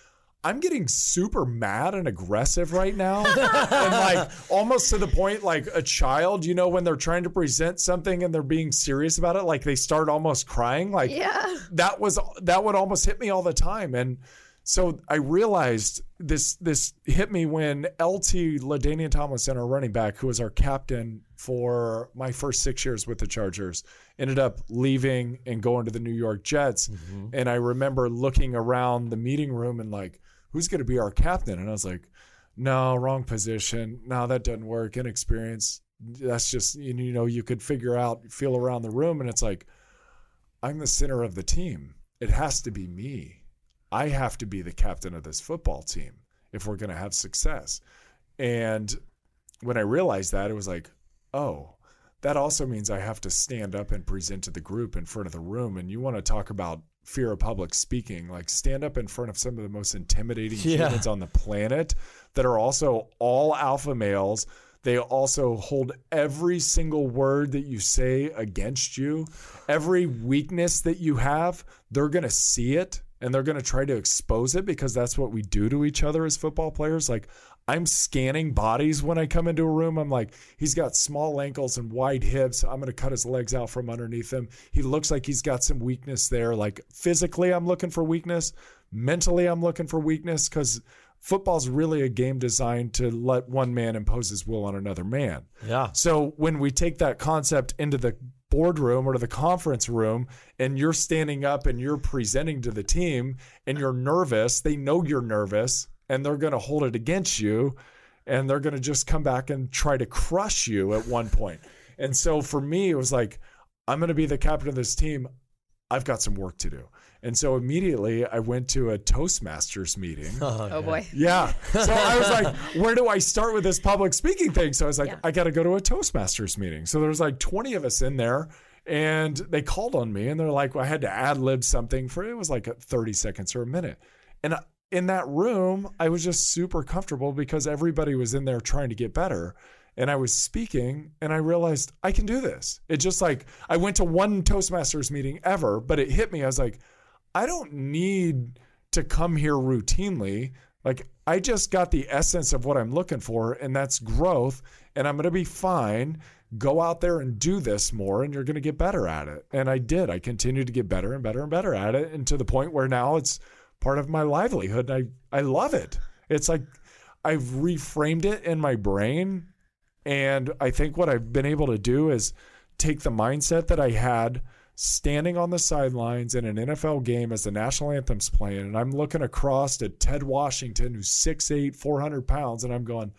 I'm getting super mad and aggressive right now. and like almost to the point like a child, you know, when they're trying to present something and they're being serious about it, like they start almost crying. Like Yeah. that was that would almost hit me all the time and so I realized this this hit me when LT LaDainian Tomlinson, our running back, who was our captain for my first six years with the Chargers, ended up leaving and going to the New York Jets. Mm-hmm. And I remember looking around the meeting room and like, who's going to be our captain? And I was like, no, wrong position. No, that doesn't work. Inexperience. That's just you know you could figure out feel around the room and it's like I'm the center of the team. It has to be me. I have to be the captain of this football team if we're going to have success. And when I realized that, it was like, oh, that also means I have to stand up and present to the group in front of the room. And you want to talk about fear of public speaking. Like stand up in front of some of the most intimidating Yeah. humans on the planet that are also all alpha males. They also hold every single word that you say against you. Every weakness that you have, they're going to see it and they're going to try to expose it because that's what we do to each other as football players. Like, I'm scanning bodies when I come into a room. I'm like, he's got small ankles and wide hips. I'm going to cut his legs out from underneath him. He looks like he's got some weakness there. Like, physically, I'm looking for weakness. Mentally, I'm looking for weakness because football's really a game designed to let one man impose his will on another man. Yeah. So when we take that concept into the boardroom or to the conference room and you're standing up and you're presenting to the team and you're nervous, they know you're nervous and they're going to hold it against you and they're going to just come back and try to crush you at one point. And so for me, it was like, I'm going to be the captain of this team. I've got some work to do. And so immediately I went to a Toastmasters meeting. Oh, oh boy. Yeah. So I was like, where do I start with this public speaking thing? So I was like, Yeah. I got to go to a Toastmasters meeting. So there was like 20 of us in there and they called on me and they're like, I had to ad lib something for it was like 30 seconds or a minute. And uh, in that room, I was just super comfortable because everybody was in there trying to get better. And I was speaking and I realized I can do this. It just like I went to one Toastmasters meeting ever, but it hit me. I was like, I don't need to come here routinely. Like I just got the essence of what I'm looking for, and that's growth. And I'm gonna be fine. Go out there and do this more, and you're gonna get better at it. And I did. I continued to get better and better and better at it, and to the point where now it's part of my livelihood. I I love it. It's like I've reframed it in my brain, and I think what I've been able to do is take the mindset that I had standing on the sidelines in an NFL game as the national anthem's playing, and I'm looking across at Ted Washington, who's 6'8, 400 pounds, and I'm going,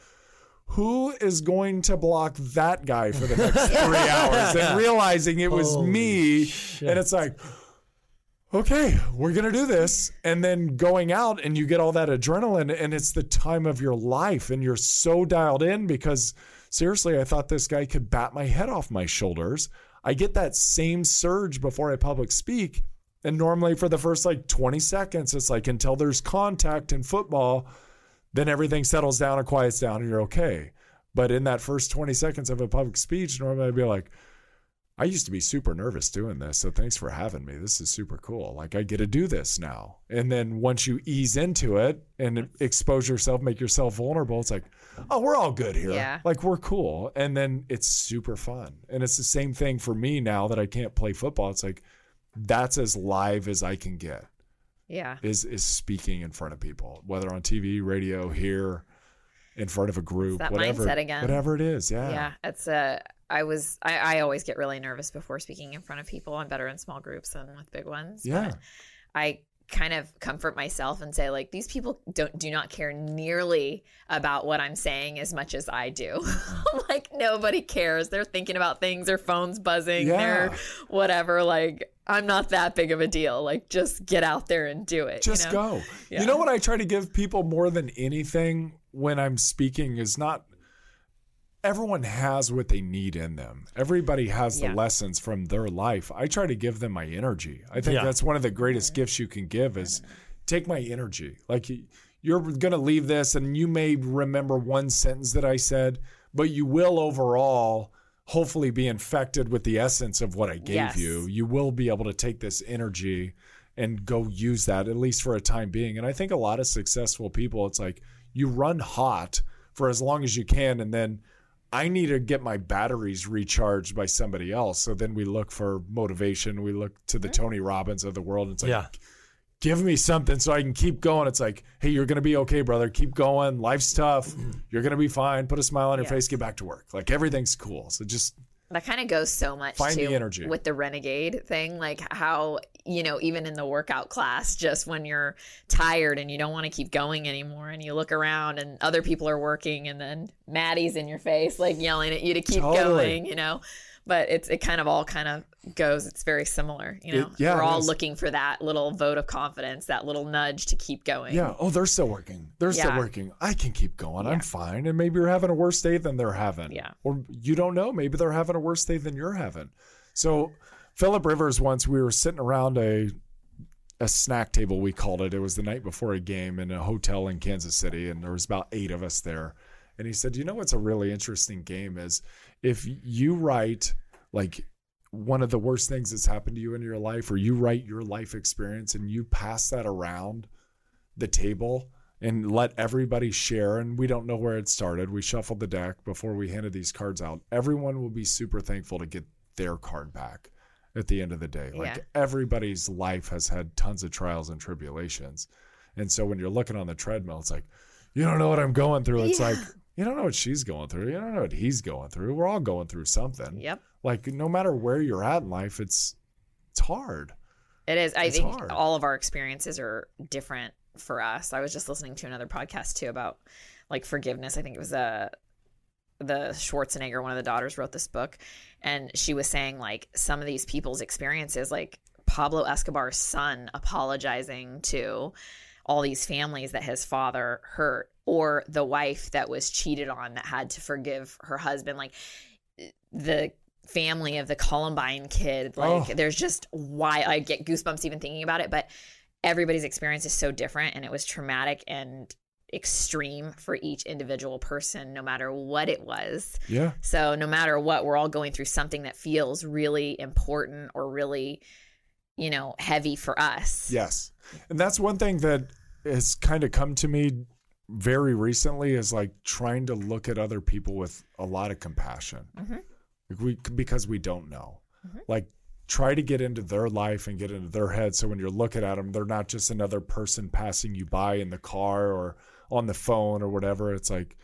who is going to block that guy for the next three hours? And realizing it was Holy me. shit. And it's like, okay, we're going to do this. And then going out and you get all that adrenaline, and it's the time of your life, and you're so dialed in because seriously, I thought this guy could bat my head off my shoulders. I get that same surge before I public speak. And normally for the first like 20 seconds, it's like until there's contact in football, then everything settles down and quiets down and you're okay. But in that first 20 seconds of a public speech, normally I'd be like, I used to be super nervous doing this. So thanks for having me. This is super cool. Like I get to do this now. And then once you ease into it and expose yourself, make yourself vulnerable, it's like, oh, we're all good here. Yeah. Like we're cool. And then it's super fun. And it's the same thing for me now that I can't play football. It's like, that's as live as I can get Yeah. is is speaking in front of people, whether on TV, radio, here, in front of a group, that whatever, mindset again. whatever it is. Yeah, Yeah, it's a. I was. I, I always get really nervous before speaking in front of people. I'm better in small groups than with big ones. Yeah. I kind of comfort myself and say like these people don't do not care nearly about what I'm saying as much as I do. Mm-hmm. like nobody cares. They're thinking about things. Their phones buzzing. Yeah. They're whatever. Like I'm not that big of a deal. Like just get out there and do it. you Just know? go. Yeah. You know what I try to give people more than anything when I'm speaking is not everyone has what they need in them. Everybody has Yeah. the lessons from their life. I try to give them my energy. I think Yeah. that's one of the greatest gifts you can give is take my energy. Like you're going to leave this and you may remember one sentence that I said, but you will overall hopefully be infected with the essence of what I gave Yes. you. You will be able to take this energy and go use that at least for a time being. And I think a lot of successful people, it's like you run hot for as long as you can, and then I need to get my batteries recharged by somebody else. So then we look for motivation. We look to the hmm. Tony Robbins of the world. And it's like, Yeah. give me something so I can keep going. It's like, hey, you're going to be okay, brother. Keep going. Life's tough. Mm. You're going to be fine. Put a smile on your Yes. face. Get back to work. Like everything's cool. So just that kind of goes so much Find too the energy. with the renegade thing like how you know even in the workout class just when you're tired and you don't want to keep going anymore and you look around and other people are working and then maddie's in your face like yelling at you to keep Totally. going you know but it's it kind of all kind of goes it's very similar you know It- yeah, we're all is. looking for that little vote of confidence that little nudge to keep going Yeah. Oh, they're still working. They're still working. I can keep going. I'm fine. And maybe you're having a worse day than they're having. Yeah. Or you don't know. Maybe they're having a worse day than you're having. So, Philip Rivers, once we were sitting around a a snack table we called it. It was the night before a game in a hotel in Kansas City, and there was about eight of us there. And he said, "You know what's a really interesting game is if you write like one of the worst things that's happened to you in your life, or you write your life experience and you pass that around the table." And let everybody share. And we don't know where it started. We shuffled the deck before we handed these cards out. Everyone will be super thankful to get their card back at the end of the day. Like Yeah. everybody's life has had tons of trials and tribulations. And so when you're looking on the treadmill, it's like, you don't know what I'm going through. It's like, you don't know what she's going through. You don't know what he's going through. We're all going through something. Yep. Like no matter where you're at in life, it's it's hard. It is. I It's think hard. all of our experiences are different for us. I was just listening to another podcast too about like forgiveness. I think it was a the Schwarzenegger, one of the daughters, wrote this book, and she was saying like some of these people's experiences, like Pablo Escobar's son apologizing to all these families that his father hurt, or the wife that was cheated on that had to forgive her husband, like the family of the Columbine kid. Like, Oh. there's just why I get goosebumps even thinking about it. But everybody's experience is so different, and it was traumatic and extreme for each individual person, no matter what it was. Yeah. So, no matter what, we're all going through something that feels really important or really, you know, heavy for us. Yes. And that's one thing that has kind of come to me very recently is like trying to look at other people with a lot of compassion. Mm-hmm. Like we because we don't know. Mm-hmm. Like try to get into their life and get into their head so when you're looking at them they're not just another person passing you by in the car or on the phone or whatever. It's like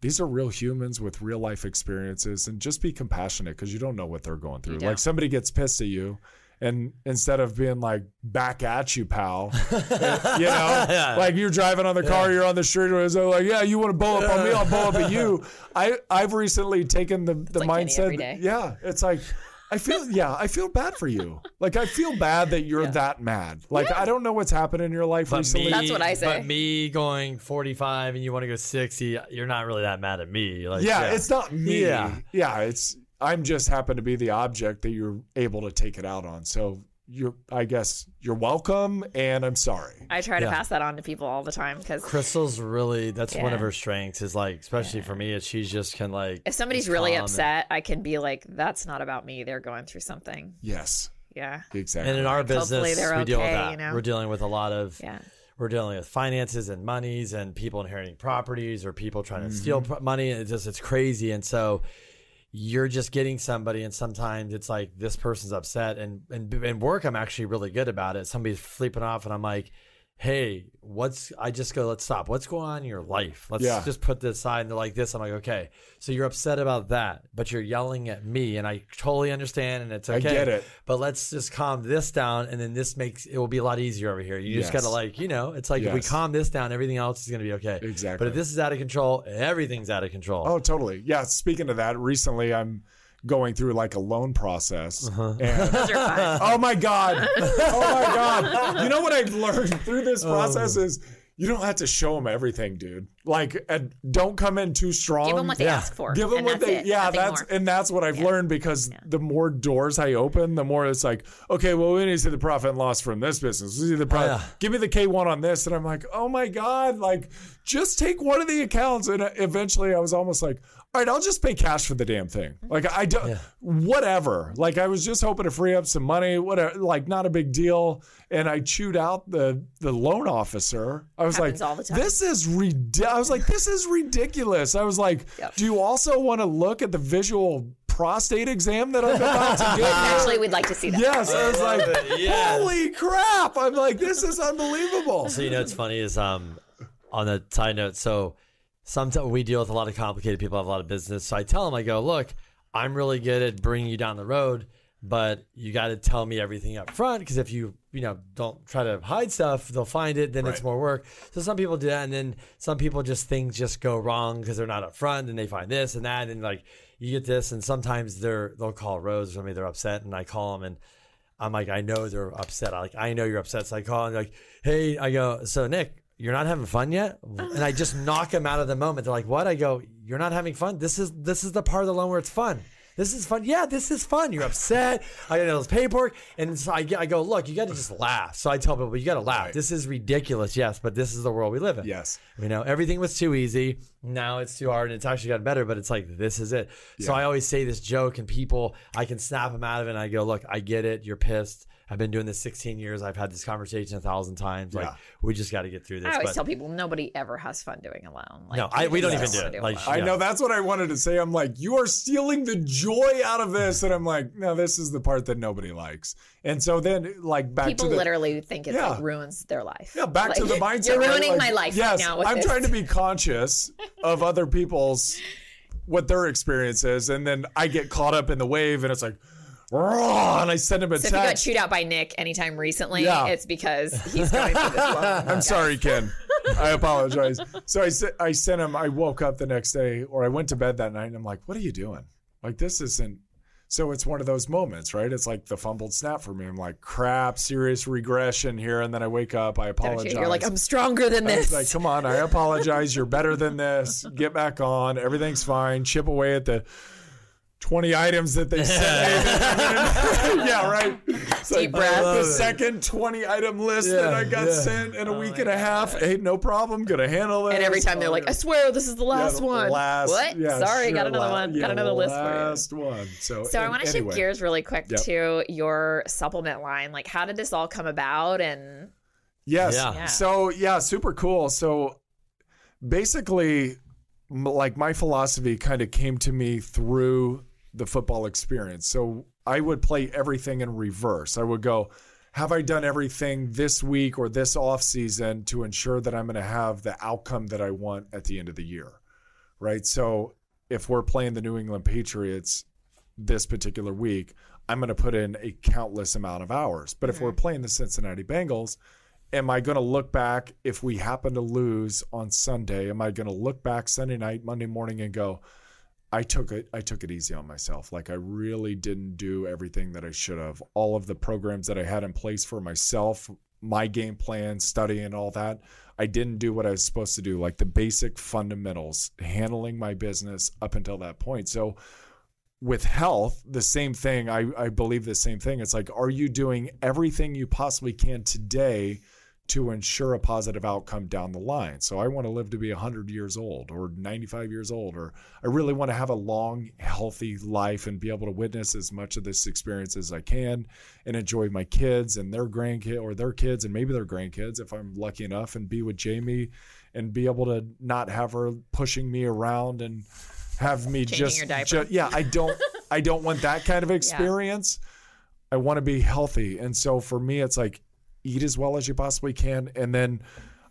these are real humans with real life experiences and just be compassionate because you don't know what they're going through. Like somebody gets pissed at you and instead of being like back at you, pal, you know, like you're driving on the car, you're on the street, or so like, yeah, you want to blow up on me, I'll blow up at you. I I've recently taken the the like mindset. every day. Yeah, it's like. I feel yeah, I feel bad for you. Like I feel bad that you're that mad. Like I don't know what's happened in your life But recently. me, That's what I say. But me going 45 and you want to go 60, you're not really that mad at me. Like, yeah, it's not me. Yeah. Yeah. it's I'm just happen to be the object that you're able to take it out on. So you're I guess you're welcome and I'm sorry. I try to Yeah. pass that on to people all the time because Crystal's really that's one of her strengths is like especially for me is she just can like if somebody's really calm and- upset, I can be like, "That's not about me. They're going through something." Yes. Yeah, Exactly. and in our Hopefully business they're we deal with okay, that. you know? We're dealing with a lot of yeah. we're dealing with finances and monies and people inheriting properties or people trying to steal Mm-hmm. pro- money. It's just it's crazy, and so you're just getting somebody, and sometimes it's like this person's upset, and and in work I'm actually really good about it. Somebody's flipping off, and I'm like. Hey, what's I just go, let's stop. What's going on in your life? Let's Yeah. just put this aside and they're like this. I'm like, okay. So you're upset about that, but you're yelling at me and I totally understand and it's okay. I get it. But let's just calm this down and then this makes it will be a lot easier over here. You just gotta like, you know, it's like if we calm this down, everything else is gonna be okay. Exactly. But if this is out of control, everything's out of control. Oh, totally. Yeah. Speaking of that, recently I'm going through like a loan process. Uh-huh. And Those are fun. oh my God. Oh my God. You know what I've learned through this Oh. process is you don't have to show them everything, dude. Like, and don't come in too strong. Give them what they Yeah. ask for. Give them and what that's they, it. yeah, Nothing that's, more. and that's what I've Yeah. learned because the more doors I open, the more it's like, okay, well, we need to see the profit and loss from this business. We see the profit. yeah. Give me the K1 on this. And I'm like, oh my God, like, just take one of the accounts. And eventually I was almost like, all right, I'll just pay cash for the damn thing. Like, I don't, whatever. Like, I was just hoping to free up some money, whatever, like, not a big deal. And I chewed out the, the loan officer. I was Happens like, all the time. this is ridiculous. I was like, this is ridiculous. I was like, Yep. do you also want to look at the visual prostate exam that I'm about to get? Actually, we'd like to see that. yes. I was like, Yes. holy crap. I'm like, this is unbelievable. So you know it's funny is um on the side note, so sometimes we deal with a lot of complicated people, have a lot of business. So I tell them, I go, look, I'm really good at bringing you down the road, but you got to tell me everything up front because if you you know don't try to hide stuff, they'll find it. Then it's more work. So some people do that, and then some people just things just go wrong because they're not up front, and they find this and that, and like you get this, and sometimes they're they'll call Rose or somebody they're upset, and I call them and. I'm like, I know they're upset. I like, I know you're upset. So I call and like, hey, I go, so Nick, you're not having fun yet? And I just knock them out of the moment. They're like, what? I go, you're not having fun. This is this is the part of the loan where it's fun. This is fun. Yeah, this is fun. You're upset. I got all this paperwork, and so I, I go, look, you got to just laugh. So I tell people, you got to laugh. This is ridiculous, yes, but this is the world we live in. Yes. You know, everything was too easy. Now it's too hard, and it's actually gotten better. But it's like this is it. So I always say this joke, and people, I can snap them out of it. and I go, look, I get it. You're pissed. I've been doing this 16 years. I've had this conversation a thousand times. Like Yeah. we just got to get through this. I always but- tell people nobody ever has fun doing alone. Like, No, I- we don't even do wanna it. Like, alone. I Yeah. know that's what I wanted to say. I'm like, you are stealing the joy out of this, and I'm like, no, this is the part that nobody likes. And so then, like, back people to the literally think it Yeah. like, ruins their life. yeah, back to the mindset. You're ruining Like, my life Yes, right now. With I'm this. trying to be conscious of other people's what their experience is, and then I get caught up in the wave, and it's like, "Raw," and I send him a So if you got text. chewed out by Nick anytime recently, Yeah. it's because he's going through this. I'm sorry, Ken. I apologize. So I sent, I sent him. I woke up the next day, or I went to bed that night, and I'm like, "What are you doing? Like this isn't." So it's one of those moments, right? It's like the fumbled snap for me. I'm like, "Crap, serious regression here," and then I wake up. I apologize. you? You're like, I'm stronger than this. like, come on, I apologize. You're better than this. Get back on. Everything's fine. Chip away at the 20 items that they sent yeah, right. It's Deep like breath. The second 20 item list that I got yeah. sent in a oh week and a half. Hey, no problem. Gonna handle it. and every time they're like, oh, I swear this is the last one. Last, what? yeah, Sorry, got another la- one. yeah, got another list for you. Last one. So, So I want to anyway. shift gears really quick Yep. to your supplement line. Like, how did this all come about? And Yes. Yeah. Yeah. So yeah, super cool. So basically, like my philosophy kind of came to me through the football experience. So I would play everything in reverse. I would go, have I done everything this week or this off season to ensure that I'm going to have the outcome that I want at the end of the year? Right. So if we're playing the New England Patriots this particular week, I'm going to put in a countless amount of hours. But if we're playing the Cincinnati Bengals, am I going to look back if we happen to lose on Sunday? Am I going to look back Sunday night, Monday morning, and go, I took it. I took it easy on myself. Like I really didn't do everything that I should have. All of the programs that I had in place for myself, my game plan, study, and all that. I didn't do what I was supposed to do, like the basic fundamentals, handling my business up until that point. So with health, the same thing. I, I believe the same thing. It's like, are you doing everything you possibly can today to ensure a positive outcome down the line? So I want to live to be 100 years old or 95 years old, or I really want to have a long, healthy life and be able to witness as much of this experience as I can and enjoy my kids and their grandkids or their kids and maybe their grandkids if I'm lucky enough and be with Jamie and be able to not have her pushing me around and have me Changing just your diaper. ju- yeah i don't i don't want that kind of experience i want to be healthy and so for me it's like eat as well as you possibly can. And then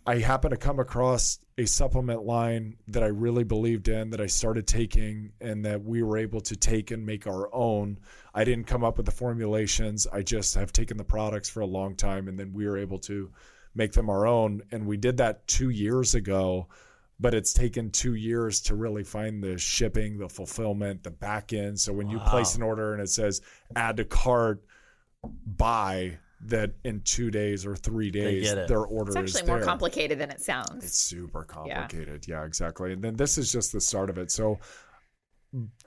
i happen to come across a supplement line that i really believed in that i started taking and that we were able to take and make our own. I didn't come up with the formulations. I just have taken the products for a long time and then we were able to make them our own. And we did that two years ago but it's taken two years to really find the shipping, the fulfillment, the back end. So when you place an order and it says add to cart, buy that in two days or three days, their order it's is actually more there. complicated than it sounds. It's super complicated. Yeah. exactly. And then this is just the start of it. So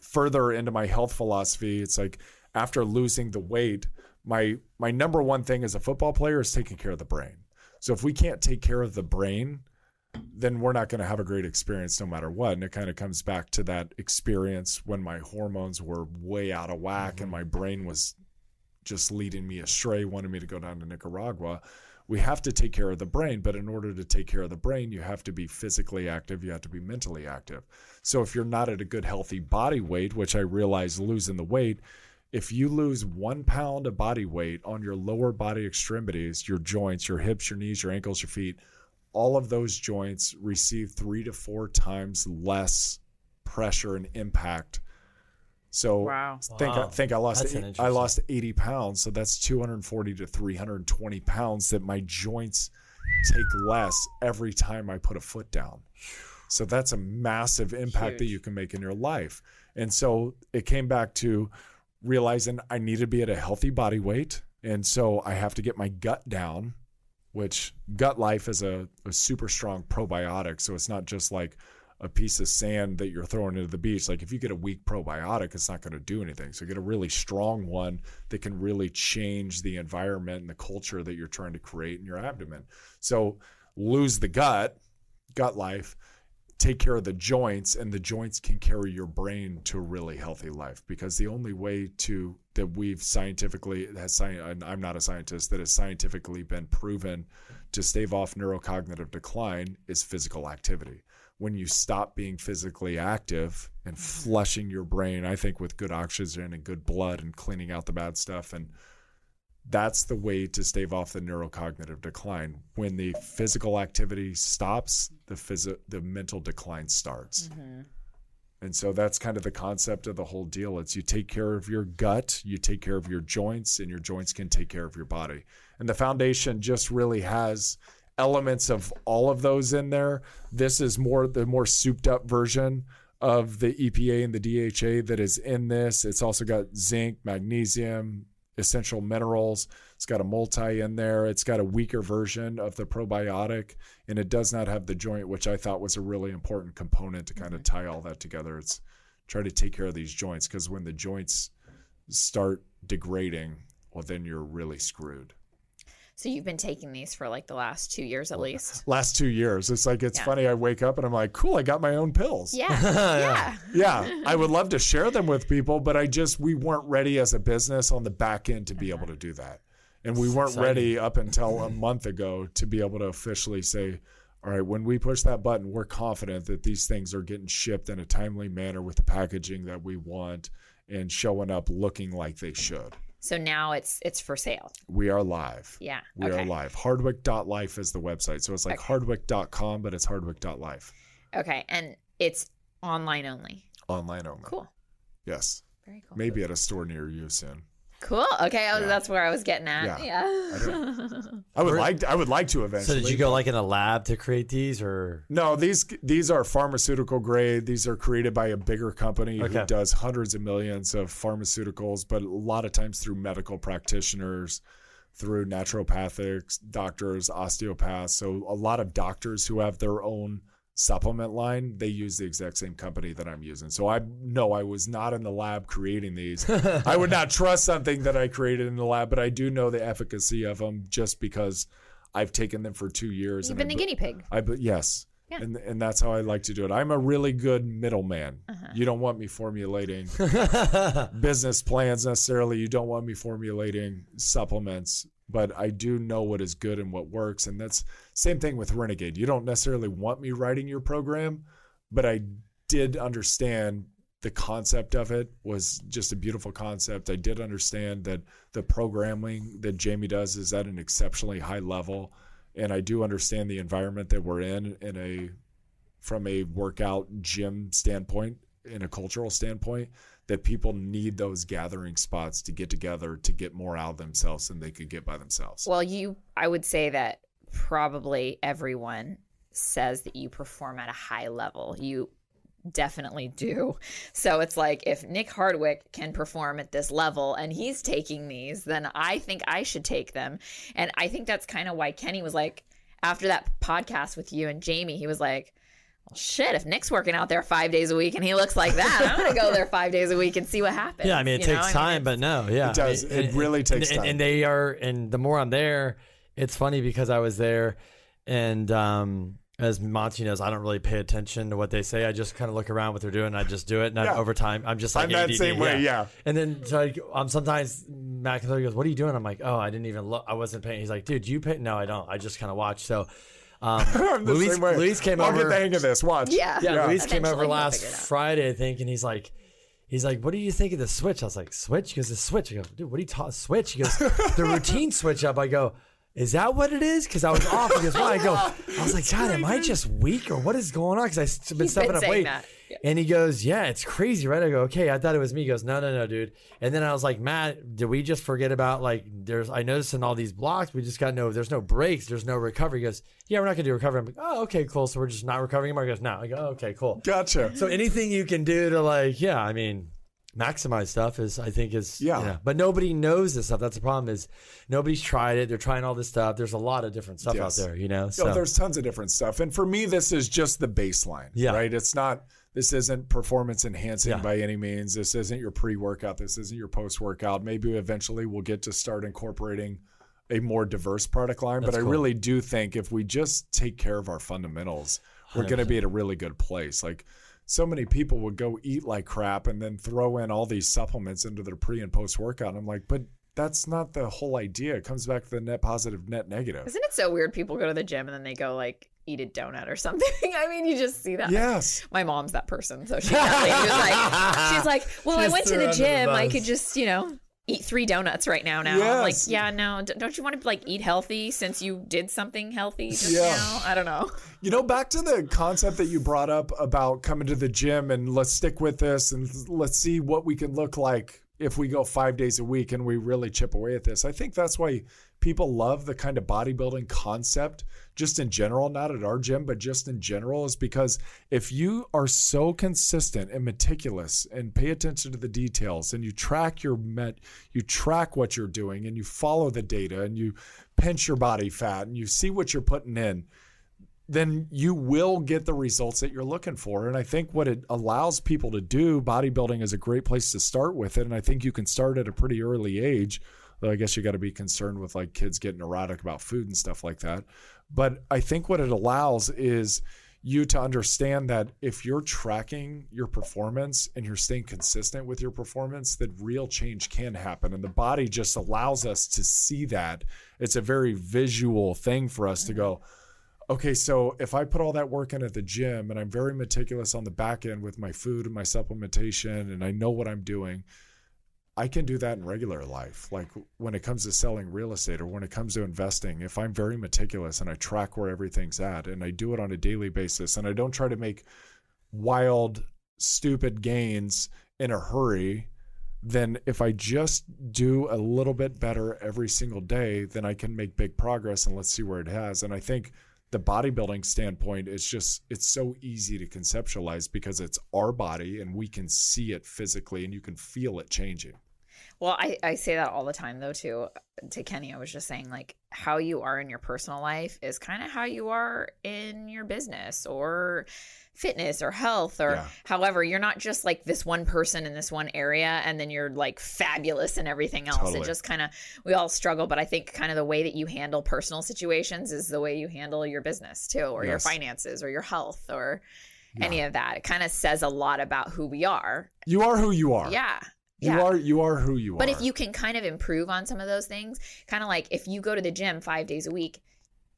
further into my health philosophy, it's like after losing the weight, my my number one thing as a football player is taking care of the brain. So if we can't take care of the brain, then we're not going to have a great experience no matter what. And it kind of comes back to that experience when my hormones were way out of whack and my brain was just leading me astray, wanting me to go down to Nicaragua. We have to take care of the brain, but in order to take care of the brain, you have to be physically active, you have to be mentally active. So if you're not at a good, healthy body weight, which I realize losing the weight, if you lose one pound of body weight on your lower body extremities, your joints, your hips, your knees, your ankles, your feet, all of those joints receive three to four times less pressure and impact. So Wow. think I think I lost eight- I lost 80 pounds, so that's 240 to 320 pounds that my joints take less every time I put a foot down. So that's a massive impact that you can make in your life. And so it came back to realizing I need to be at a healthy body weight. And so I have to get my gut down, which gut life is a, a super strong probiotic. So it's not just like a piece of sand that you're throwing into the beach. Like if you get a weak probiotic, it's not going to do anything. So get a really strong one that can really change the environment and the culture that you're trying to create in your abdomen. So lose the gut, gut life, take care of the joints, and the joints can carry your brain to a really healthy life. Because the only way to that we've scientifically has I'm not a scientist that has scientifically been proven to stave off neurocognitive decline is physical activity when you stop being physically active and mm-hmm. flushing your brain, I think with good oxygen and good blood and cleaning out the bad stuff. And that's the way to stave off the neurocognitive decline. When the physical activity stops, the phys- the mental decline starts. Mm-hmm. And so that's kind of the concept of the whole deal. It's you take care of your gut, you take care of your joints, and your joints can take care of your body. And the foundation just really has elements of all of those in there. This is more the more souped up version of the EPA and the DHA that is in this. It's also got zinc, magnesium, essential minerals. It's got a multi in there. It's got a weaker version of the probiotic, and it does not have the joint, which I thought was a really important component to kind of tie all that together. It's try to take care of these joints because when the joints start degrading, well, then you're really screwed. So you've been taking these for like the last two years at least. Last two years, it's like it's Yeah. funny. I wake up and I'm like, cool, I got my own pills. Yeah. yeah. yeah, I would love to share them with people, but I just we weren't ready as a business on the back end to be uh-huh. able to do that, and we weren't ready up until a month ago to be able to officially say, all right, when we push that button, we're confident that these things are getting shipped in a timely manner with the packaging that we want and showing up looking like they should. So now it's it's for sale. We are live. Yeah. We okay. are live. Hardwick.life is the website. So it's like hardwick.com, but it's hardwick.life. Okay. And it's online only. Online only. Cool. Yes. Very cool. Maybe at a store near you soon. Cool. Okay. Oh, Yeah. that's where I was getting at. Yeah. Yeah. I would Where- like I would like to eventually. So eventually. did you go like in a lab to create these, or No, these these are pharmaceutical grade. These are created by a bigger company Okay. who does hundreds of millions of pharmaceuticals, but a lot of times through medical practitioners, through naturopathics, doctors, osteopaths. So a lot of doctors who have their own supplement line, they use the exact same company that I'm using. So I know I was not in the lab creating these. I would not trust something that I created in the lab, but I do know the efficacy of them just because I've taken them for two years. You've been I be- guinea pig. I but yes. Yeah. And and that's how I like to do it. I'm a really good middleman. Uh-huh. You don't want me formulating business plans necessarily. You don't want me formulating supplements, but I do know what is good and what works. And that's same thing with Renegade. You don't necessarily want me writing your program, but I did understand the concept of it was just a beautiful concept. I did understand that the programming that Jamie does is at an exceptionally high level, and I do understand the environment that we're in in a from a workout gym standpoint, in a cultural standpoint, that people need those gathering spots to get together to get more out of themselves than they could get by themselves. Well, you, I would say that probably everyone says that you perform at a high level. You definitely do. So it's like if Nick Hardwick can perform at this level and he's taking these, then I think I should take them. And I think that's kind of why Kenny was like, after that podcast with you and Jamie, he was like, shit, if Nick's working out there five days a week and he looks like that, I'm going to go there five days a week and see what happens. yeah, I mean it You know? takes I mean, time, but no, yeah, It does. I mean, It really takes and, time. And they are, and the more I'm there, it's funny because I was there, and um, as Monty knows, I don't really pay attention to what they say. I just kind of look around what they're doing, and I just do it. And Yeah. I, over time, I'm just like I'm that ADD, same way, yeah. And then so I, um, sometimes Matt goes, "What are you doing?" I'm like, "Oh, I didn't even look. I wasn't paying." He's like, "Dude, do you pay?" No, I don't. I just kind of watch. So. Um, I'm the Luis. Luis came I'll over. get the hang of this. Watch. Yeah. Yeah, Yeah. Luis came over he'll last figure it out. Friday, I think, and he's like, he's like, "What do you think of the switch?" I was like, "Switch?" He goes, "The switch." I go, "Dude, what are you talking? Switch?" He goes, "The routine switch up." I go, "Is that what it is?" Because I was off. He goes, "Why?" I go, "I was like, God, am I just weak or what is going on?" Because I've been He's stepping been up saying weight. that. Yeah. And he goes, "Yeah, it's crazy, right?" I go, "Okay, I thought it was me." He goes, "No, no, no, dude." And then I was like, "Matt, did we just forget about like there's I noticed in all these blocks we just got no there's no breaks, there's no recovery." He goes, "Yeah, we're not gonna do recovery." I'm like, "Oh, okay, cool. So we're just not recovering anymore." He goes, "No." I go, oh, "Okay, cool." Gotcha. So anything you can do to like, yeah, I mean, maximize stuff is I think is Yeah. you know, but nobody knows this stuff. That's the problem is nobody's tried it. They're trying all this stuff. There's a lot of different stuff Yes. out there, you know. So So there's tons of different stuff. And for me, this is just the baseline. Yeah. Right. It's not, this isn't performance enhancing Yeah. by any means. This isn't your pre workout. This isn't your post workout. Maybe eventually we'll get to start incorporating a more diverse product line. That's but I cool. really do think if we just take care of our fundamentals, we're going to be at a really good place. Like, so many people would go eat like crap and then throw in all these supplements into their pre and post workout. And I'm like, but that's not the whole idea. It comes back to the net positive, net negative. Isn't it so weird? People go to the gym and then they go like eat a donut or something. I mean, you just see that. Yes. My mom's that person, so she's like, she's like, well, I went to the under the gym. I could just, you know, eat three donuts right now. Now, I'm like, yeah, no, don't you want to like eat healthy since you did something healthy just Yeah. now? I don't know. You know, back to the concept that you brought up about coming to the gym and let's stick with this and let's see what we can look like if we go five days a week and we really chip away at this. I think that's why people love the kind of bodybuilding concept just in general, not at our gym, but just in general, is because if you are so consistent and meticulous and pay attention to the details and you track your met, you track what you're doing and you follow the data and you pinch your body fat and you see what you're putting in then you will get the results that you're looking for. And I think what it allows people to do, bodybuilding is a great place to start with it. And I think you can start at a pretty early age. Though I guess you got to be concerned with like kids getting erotic about food and stuff like that. But I think what it allows is you to understand that if you're tracking your performance and you're staying consistent with your performance, that real change can happen. And the body just allows us to see that. It's a very visual thing for us to mm-hmm. go, okay, so if I put all that work in at the gym and I'm very meticulous on the back end with my food and my supplementation and I know what I'm doing, I can do that in regular life. Like when it comes to selling real estate or when it comes to investing, if I'm very meticulous and I track where everything's at and I do it on a daily basis and I don't try to make wild, stupid gains in a hurry, then if I just do a little bit better every single day, then I can make big progress and let's see where it has. And I think the bodybuilding standpoint is just it's so easy to conceptualize because it's our body and we can see it physically and you can feel it changing. Well, I, I say that all the time though too. To Kenny, I was just saying like how you are in your personal life is kind of how you are in your business or fitness or health or Yeah. however. You're not just like this one person in this one area and then you're like fabulous in everything else. Totally. It just kind of we all struggle, but I think kind of the way that you handle personal situations is the way you handle your business too, or your finances or your health or any of that. It kind of says a lot about who we are. You are who you are. Yeah. You yeah. are you are who you But are. But if you can kind of improve on some of those things, kind of like if you go to the gym five days a week,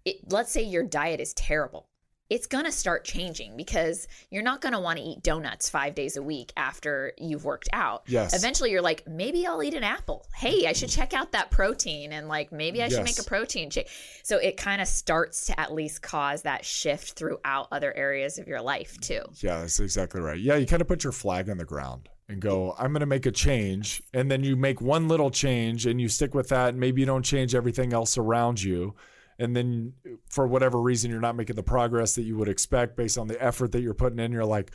it, let's say your diet is terrible. It's going to start changing because you're not going to want to eat donuts five days a week after you've worked out. Yes. Eventually, you're like, maybe I'll eat an apple. Hey, I should check out that protein and like maybe I should make a protein shake. So it kind of starts to at least cause that shift throughout other areas of your life too. Yeah, that's exactly right. Yeah, you kind of put your flag on the ground and go, I'm going to make a change. And then you make one little change and you stick with that. And maybe you don't change everything else around you. And then for whatever reason, you're not making the progress that you would expect based on the effort that you're putting in. You're like,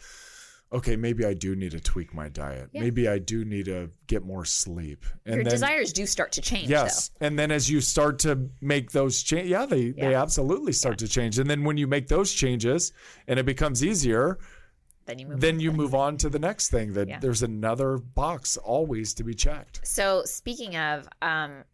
okay, maybe I do need to tweak my diet. Yeah. Maybe I do need to get more sleep. And your then, desires do start to change Yes. And then as you start to make those change, yeah, they, they absolutely start to change. And then when you make those changes and it becomes easier, though. Then you move then you move on to the next thing that Yeah. there's another box always to be checked. So speaking of, um,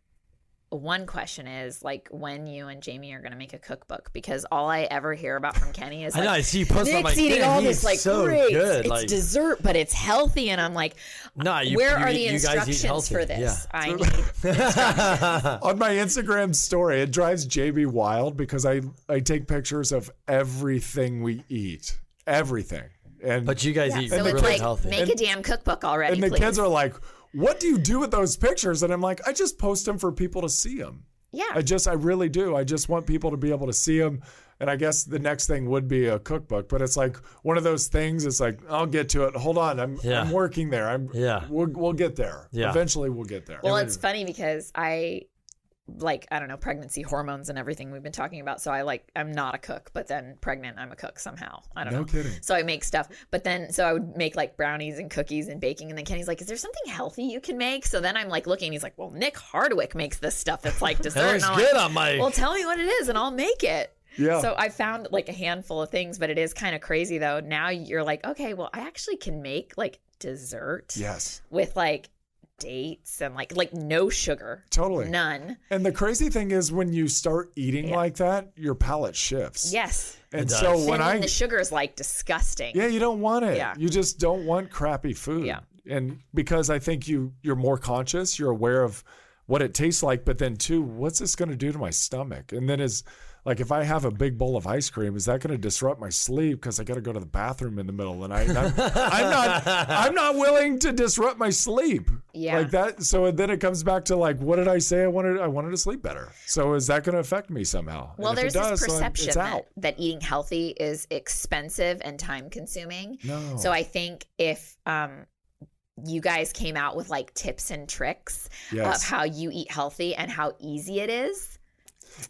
one question is like when you and Jamie are going to make a cookbook because all I ever hear about from Kenny is I like, know. I see you post. I'm Nick's like, eating all this like so great. good. It's like, dessert, but it's healthy, and I'm like, nah, you, where you are the you guys eat instructions for this? Yeah. I need. On my Instagram story, it drives JB wild because I I take pictures of everything we eat, everything, and But you guys Yeah, eat so really it's like healthy. make a damn cookbook already, and the please. kids are like, "What do you do with those pictures?" And I'm like, "I just post them for people to see them. yeah, I just I really do. I just want people to be able to see them." And I guess the next thing would be a cookbook, but it's like one of those things. It's like I'll get to it. Hold on, I'm Yeah. I'm working there. I'm Yeah. We'll we'll get there. Yeah. Eventually, we'll get there. Well, it's funny because I like I don't know pregnancy hormones and everything we've been talking about. So I like I'm not a cook, but then pregnant I'm a cook somehow. I don't No know. kidding. So I make stuff, but then so I would make like brownies and cookies and baking, and then Kenny's like, "Is there something healthy you can make?" So then I'm like looking, he's like, "Well, Nick Hardwick makes this stuff that's like dessert." That good like, on my. well, tell me what it is, and I'll make it. Yeah. So I found like a handful of things, but it is kind of crazy though. Now you're like, okay, well, I actually can make like dessert yes. with like dates and like like no sugar, Totally. none. And the crazy thing is when you start eating Yeah. like that, your palate shifts. Yes. And so Then when I the sugar is like disgusting. Yeah, you don't want it. Yeah. You just don't want crappy food. Yeah. And because I think you you're more conscious, you're aware of what it tastes like, but then too, what's this going to do to my stomach? And then is like if I have a big bowl of ice cream, is that going to disrupt my sleep because I got to go to the bathroom in the middle of the night? I'm, I'm not I'm not willing to disrupt my sleep. Yeah. Like that. So then it comes back to like, what did I say? I wanted I wanted to sleep better. So is that going to affect me somehow? Well, there's does, this perception it's that, that eating healthy is expensive and time consuming. No. So I think if um, you guys came out with like tips and tricks Yes. of how you eat healthy and how easy it is,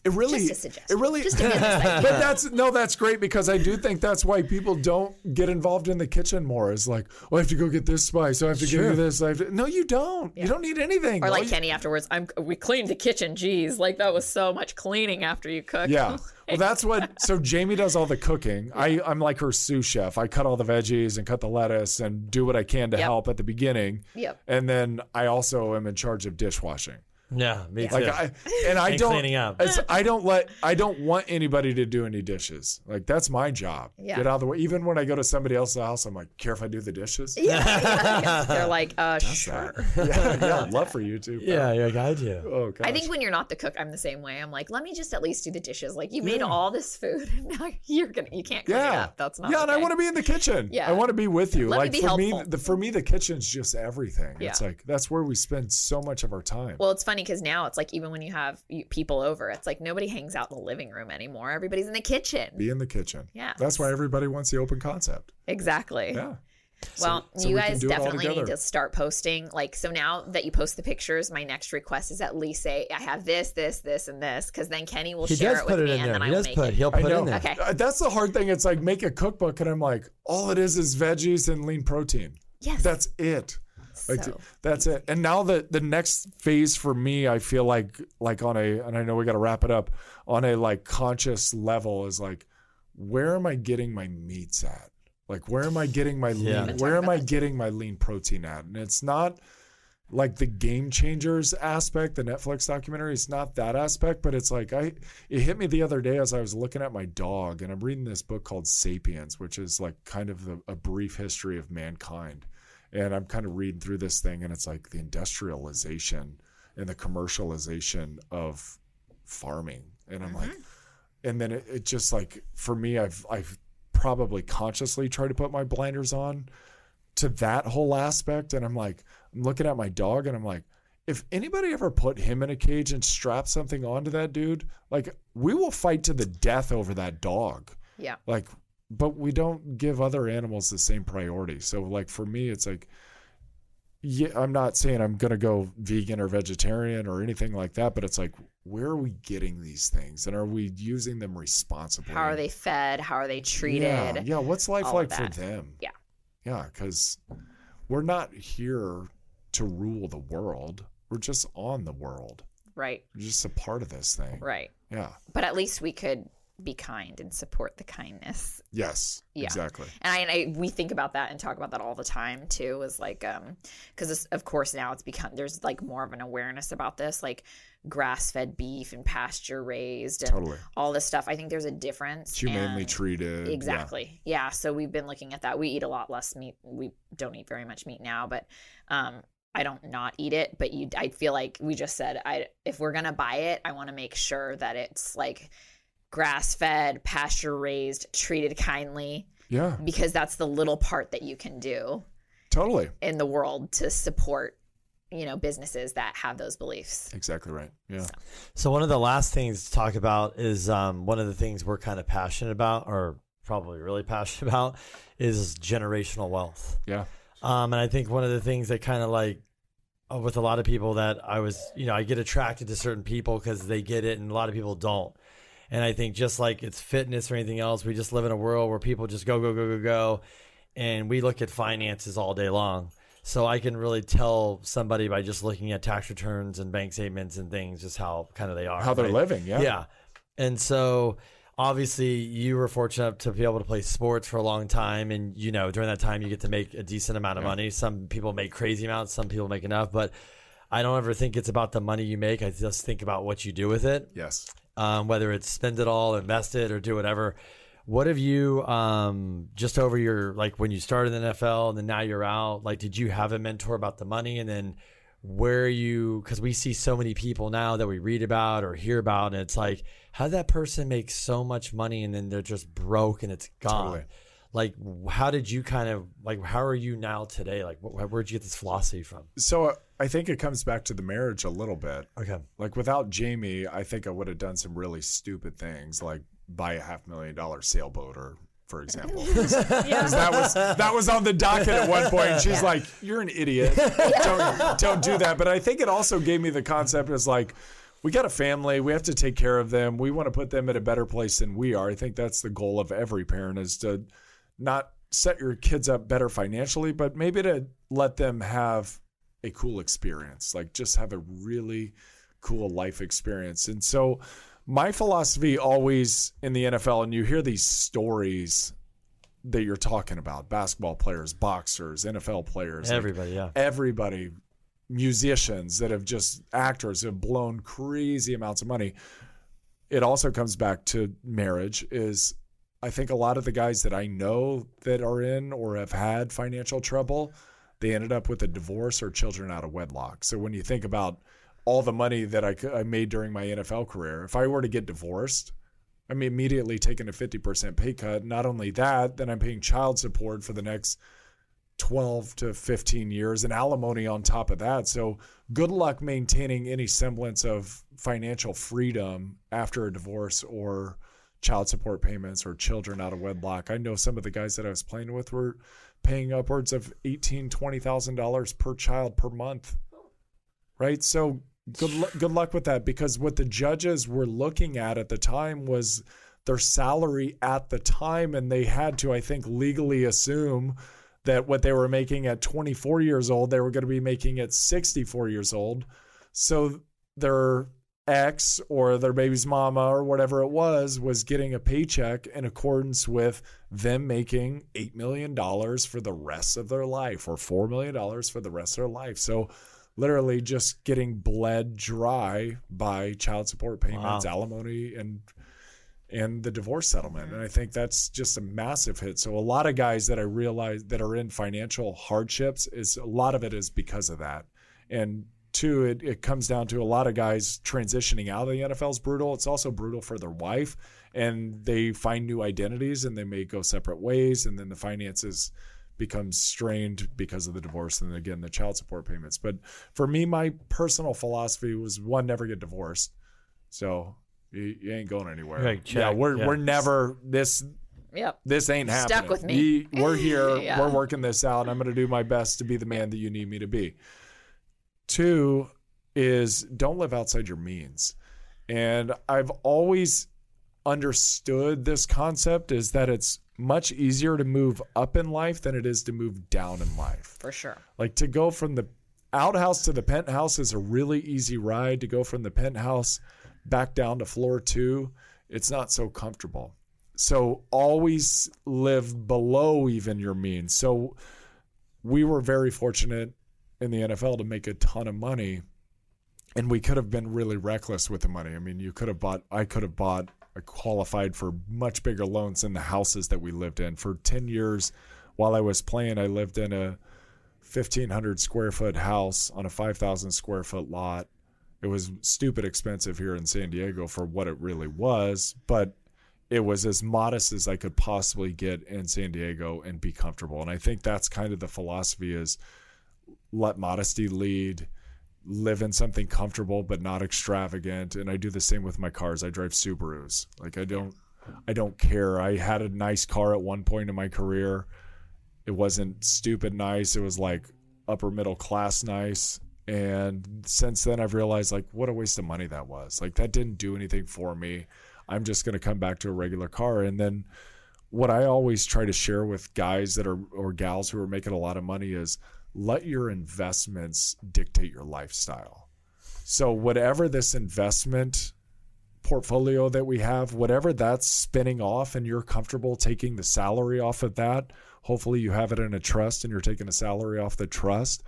It really, just a suggestion. it really, Just to get but that's no, that's great because I do think that's why people don't get involved in the kitchen more. Is like, oh, I have to go get this spice. so I have to Sure. give you this. I have to, no, you don't. You don't need anything. Or like you- Kenny afterwards, I'm we cleaned the kitchen. Geez, like that was so much cleaning after you cooked. Yeah. Well, that's what. So Jamie does all the cooking. I I'm like her sous chef. I cut all the veggies and cut the lettuce and do what I can to Yep. help at the beginning. Yep. And then I also am in charge of dishwashing. Yeah, me too. Like I and I And don't cleaning up. it's- I don't let I don't want anybody to do any dishes. Like that's my job. Yeah. Get out of the way. Even when I go to somebody else's house, I'm like, care if I do the dishes? Yeah. They're like, uh, sure. yeah, yeah, I'd love for you to. but- yeah, yeah, I do. Oh gosh. I think when you're not the cook, I'm the same way. I'm like, let me just at least do the dishes. Like you made all this food, and now you're gonna you can't clean it yeah, up. That's not. yeah, and I okay. want to be in the kitchen. Yeah. I want to be with you. Let me like be for me, helpful. the, for me, the kitchen's just everything. Yeah. It's like that's where we spend so much of our time. Well, it's funny because now it's like even when you have people over, it's like nobody hangs out in the living room anymore. Everybody's in the kitchen. be in the kitchen. Yeah. That's why everybody wants the open concept. Exactly. Yeah. Well, so you we guys do it all definitely need to start posting. Like, so now that you post the pictures, my next request is at least say, I have this, this, this, and this, because then Kenny will He share does it put with it me in and there. then I He will does make put. it. He'll put know. in there. Okay. Uh, That's the hard thing. It's like make a cookbook, and I'm like, all it is is veggies and lean protein. Yes. That's it. Like So- that's it. And now the the next phase for me, I feel like like on a and I know we got to wrap it up on a like conscious level is like, where am I getting my meats at? Like where am I getting my lean? Yeah. Where am I getting my lean protein at? And it's not like the game changers aspect, the Netflix documentary. It's not that aspect, but it's like I it hit me the other day as I was looking at my dog, and I'm reading this book called Sapiens, which is like kind of the, a brief history of mankind. And I'm kind of reading through this thing, and it's like the industrialization and the commercialization of farming, and I'm like, mm-hmm. and then it, it just like for me, I've I've probably consciously tried to put my blinders on to that whole aspect. And i'm like i'm looking at my dog and i'm like if anybody ever put him in a cage and strapped something onto that dude like we will fight to the death over that dog. Yeah. like but we don't give other animals the same priority so like for me it's like yeah i'm not saying i'm gonna go vegan or vegetarian or anything like that but it's like where are we getting these things and are we using them responsibly How are they fed? How are they treated? yeah, yeah. What's life all like for them? Yeah. Yeah, because we're not here to rule the world. We're just on the world. Right. We're just a part of this thing. Right. Yeah. But at least we could be kind and support the kindness. Yes. Yeah. Exactly. And I, and I we think about that and talk about that all the time too. Is like um because of course now it's become there's like more of an awareness about this like grass fed beef and pasture raised and Totally. all this stuff. I think there's a difference. Humanely treated. yeah. Exactly. Yeah. So we've been looking at that. We eat a lot less meat. We don't eat very much meat now, but um, I don't not eat it. But you, I feel like we just said, I if we're gonna buy it, I want to make sure that it's like grass fed, pasture raised, treated kindly, Yeah. because that's the little part that you can do Totally. in the world to support, you know, businesses that have those beliefs. Exactly right. Yeah. So one of the last things to talk about is um, one of the things we're kind of passionate about, or probably really passionate about, is generational wealth. Yeah. Um, and I think one of the things that kind of like uh, with a lot of people that I was, you know, I get attracted to certain people because they get it, and a lot of people don't. And I think just like it's fitness or anything else, we just live in a world where people just go, go, go, go, go, and we look at finances all day long. So I can really tell somebody by just looking at tax returns and bank statements and things, just how kind of they are, How they're right? living, yeah. Yeah. And so obviously you were fortunate to be able to play sports for a long time and you know during that time you get to make a decent amount of money some people make crazy amounts some people make enough but i don't ever think it's about the money you make i just think about what you do with it Yes. Um, whether it's spend it all invest it or do whatever. What have you um, just over your like when you started in the nfl and then now you're out like did you have a mentor about the money? And then where you because we see so many people now that we read about or hear about and it's like how did that person make so much money and then they're just broke and it's gone? Totally. like how did you kind of like how are you now today? Like wh- where'd you get this philosophy from? So uh, I think it comes back to the marriage a little bit. okay Like without Jamie, I think I would have done some really stupid things, like buy a half million dollar sailboat, or for example, 'Cause that was that was on the docket at one point. And she's like, "You're an idiot. Don't don't do that." But I think it also gave me the concept as like. We got a family. We have to take care of them. We want to put them in a better place than we are. I think that's the goal of every parent is to not set your kids up better financially, but maybe to let them have a cool experience, like just have a really cool life experience. And so, my philosophy always in the NFL, and you hear these stories that you're talking about basketball players, boxers, NFL players, like everybody yeah everybody, musicians that have just actors have blown crazy amounts of money. It also comes back to marriage is I think a lot of the guys that I know that are in or have had financial trouble, they ended up with a divorce or children out of wedlock. So when you think about all the money that I, I made during my NFL career, if I were to get divorced, I'm immediately taking a 50% pay cut. Not only that, then I'm paying child support for the next 12 to 15 years and alimony on top of that. So good luck maintaining any semblance of financial freedom after a divorce or child support payments or children out of wedlock. I know some of the guys that I was playing with were paying upwards of eighteen, twenty thousand dollars per child per month. Right? So good lu- good luck with that because what the judges were looking at at the time was their salary at the time and they had to I think legally assume that what they were making at 24 years old they were going to be making at 64 years old. So their ex or their baby's mama or whatever it was was getting a paycheck in accordance with them making $8 million for the rest of their life or $4 million for the rest of their life. So literally just getting bled dry by child support payments, alimony, and and the divorce settlement. Mm-hmm. And I think that's just a massive hit. So a lot of guys that I realize that are in financial hardships is a lot of it is because of that. And two, it, it comes down to a lot of guys transitioning out of the NFL is brutal. It's also brutal for their wife and they find new identities and they may go separate ways and then the finances become strained because of the divorce and again the child support payments. But for me, my personal philosophy was one, never get divorced. So you, you ain't going anywhere. Right, yeah, we're yeah. we're never this Yep. this ain't Stuck happening. Stuck with me. You- we're here. Yeah. We're working this out. I'm going to do my best to be the man that you need me to be. Two is don't live outside your means. And I've always understood this concept is that it's much easier to move up in life than it is to move down in life. For sure. Like to go from the outhouse to the penthouse is a really easy ride. To go from the penthouse back down to floor two, it's not so comfortable. So always live below even your means. So we were very fortunate in the NFL to make a ton of money. And we could have been really reckless with the money. I mean, you could have bought, I could have bought, I qualified for much bigger loans in the houses that we lived in. For 10 years while I was playing, I lived in a 1,500 square foot house on a 5,000 square foot lot. It was stupid expensive here in San Diego for what it really was, but it was as modest as I could possibly get in San Diego and be comfortable. And I think that's kind of the philosophy is let modesty lead, live in something comfortable but not extravagant. And I do the same with my cars. I drive Subarus. Like I don't I don't care. I had a nice car at one point in my career. It wasn't stupid nice. It was like upper middle class nice. And since then, I've realized like what a waste of money that was. Like that didn't do anything for me. I'm just going to come back to a regular car. And then what I always try to share with guys that are or gals who are making a lot of money is let your investments dictate your lifestyle. So whatever this investment portfolio that we have, whatever that's spinning off and you're comfortable taking the salary off of that, hopefully you have it in a trust and you're taking a salary off the trust.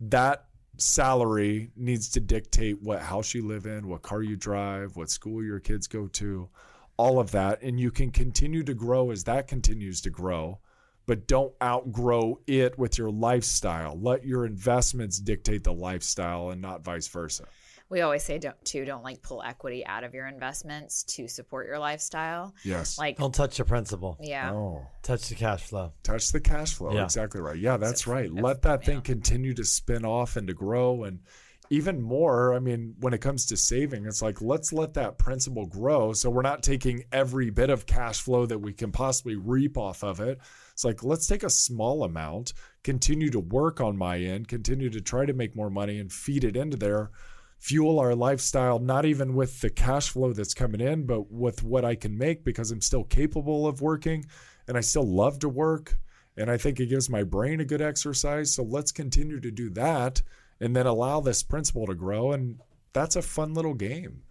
That salary needs to dictate what house you live in, what car you drive, what school your kids go to, all of that. And you can continue to grow as that continues to grow, but don't outgrow it with your lifestyle. Let your investments dictate the lifestyle and not vice versa. We always say don't too don't like pull equity out of your investments to support your lifestyle. Yes. Like Don't touch the principal. yeah. oh, Touch the cash flow. touch the cash flow. Yeah. Exactly right. Yeah, that's if- right. Let that thing yeah. continue to spin off and to grow and even more. I mean, when it comes to saving, it's like let's let that principal grow. So we're not taking every bit of cash flow that we can possibly reap off of it. It's like let's take a small amount, continue to work on my end, continue to try to make more money and feed it into there. Fuel our lifestyle, not even with the cash flow that's coming in, but with what I can make because I'm still capable of working and I still love to work. And I think it gives my brain a good exercise. So let's continue to do that and then allow this principle to grow. And that's a fun little game.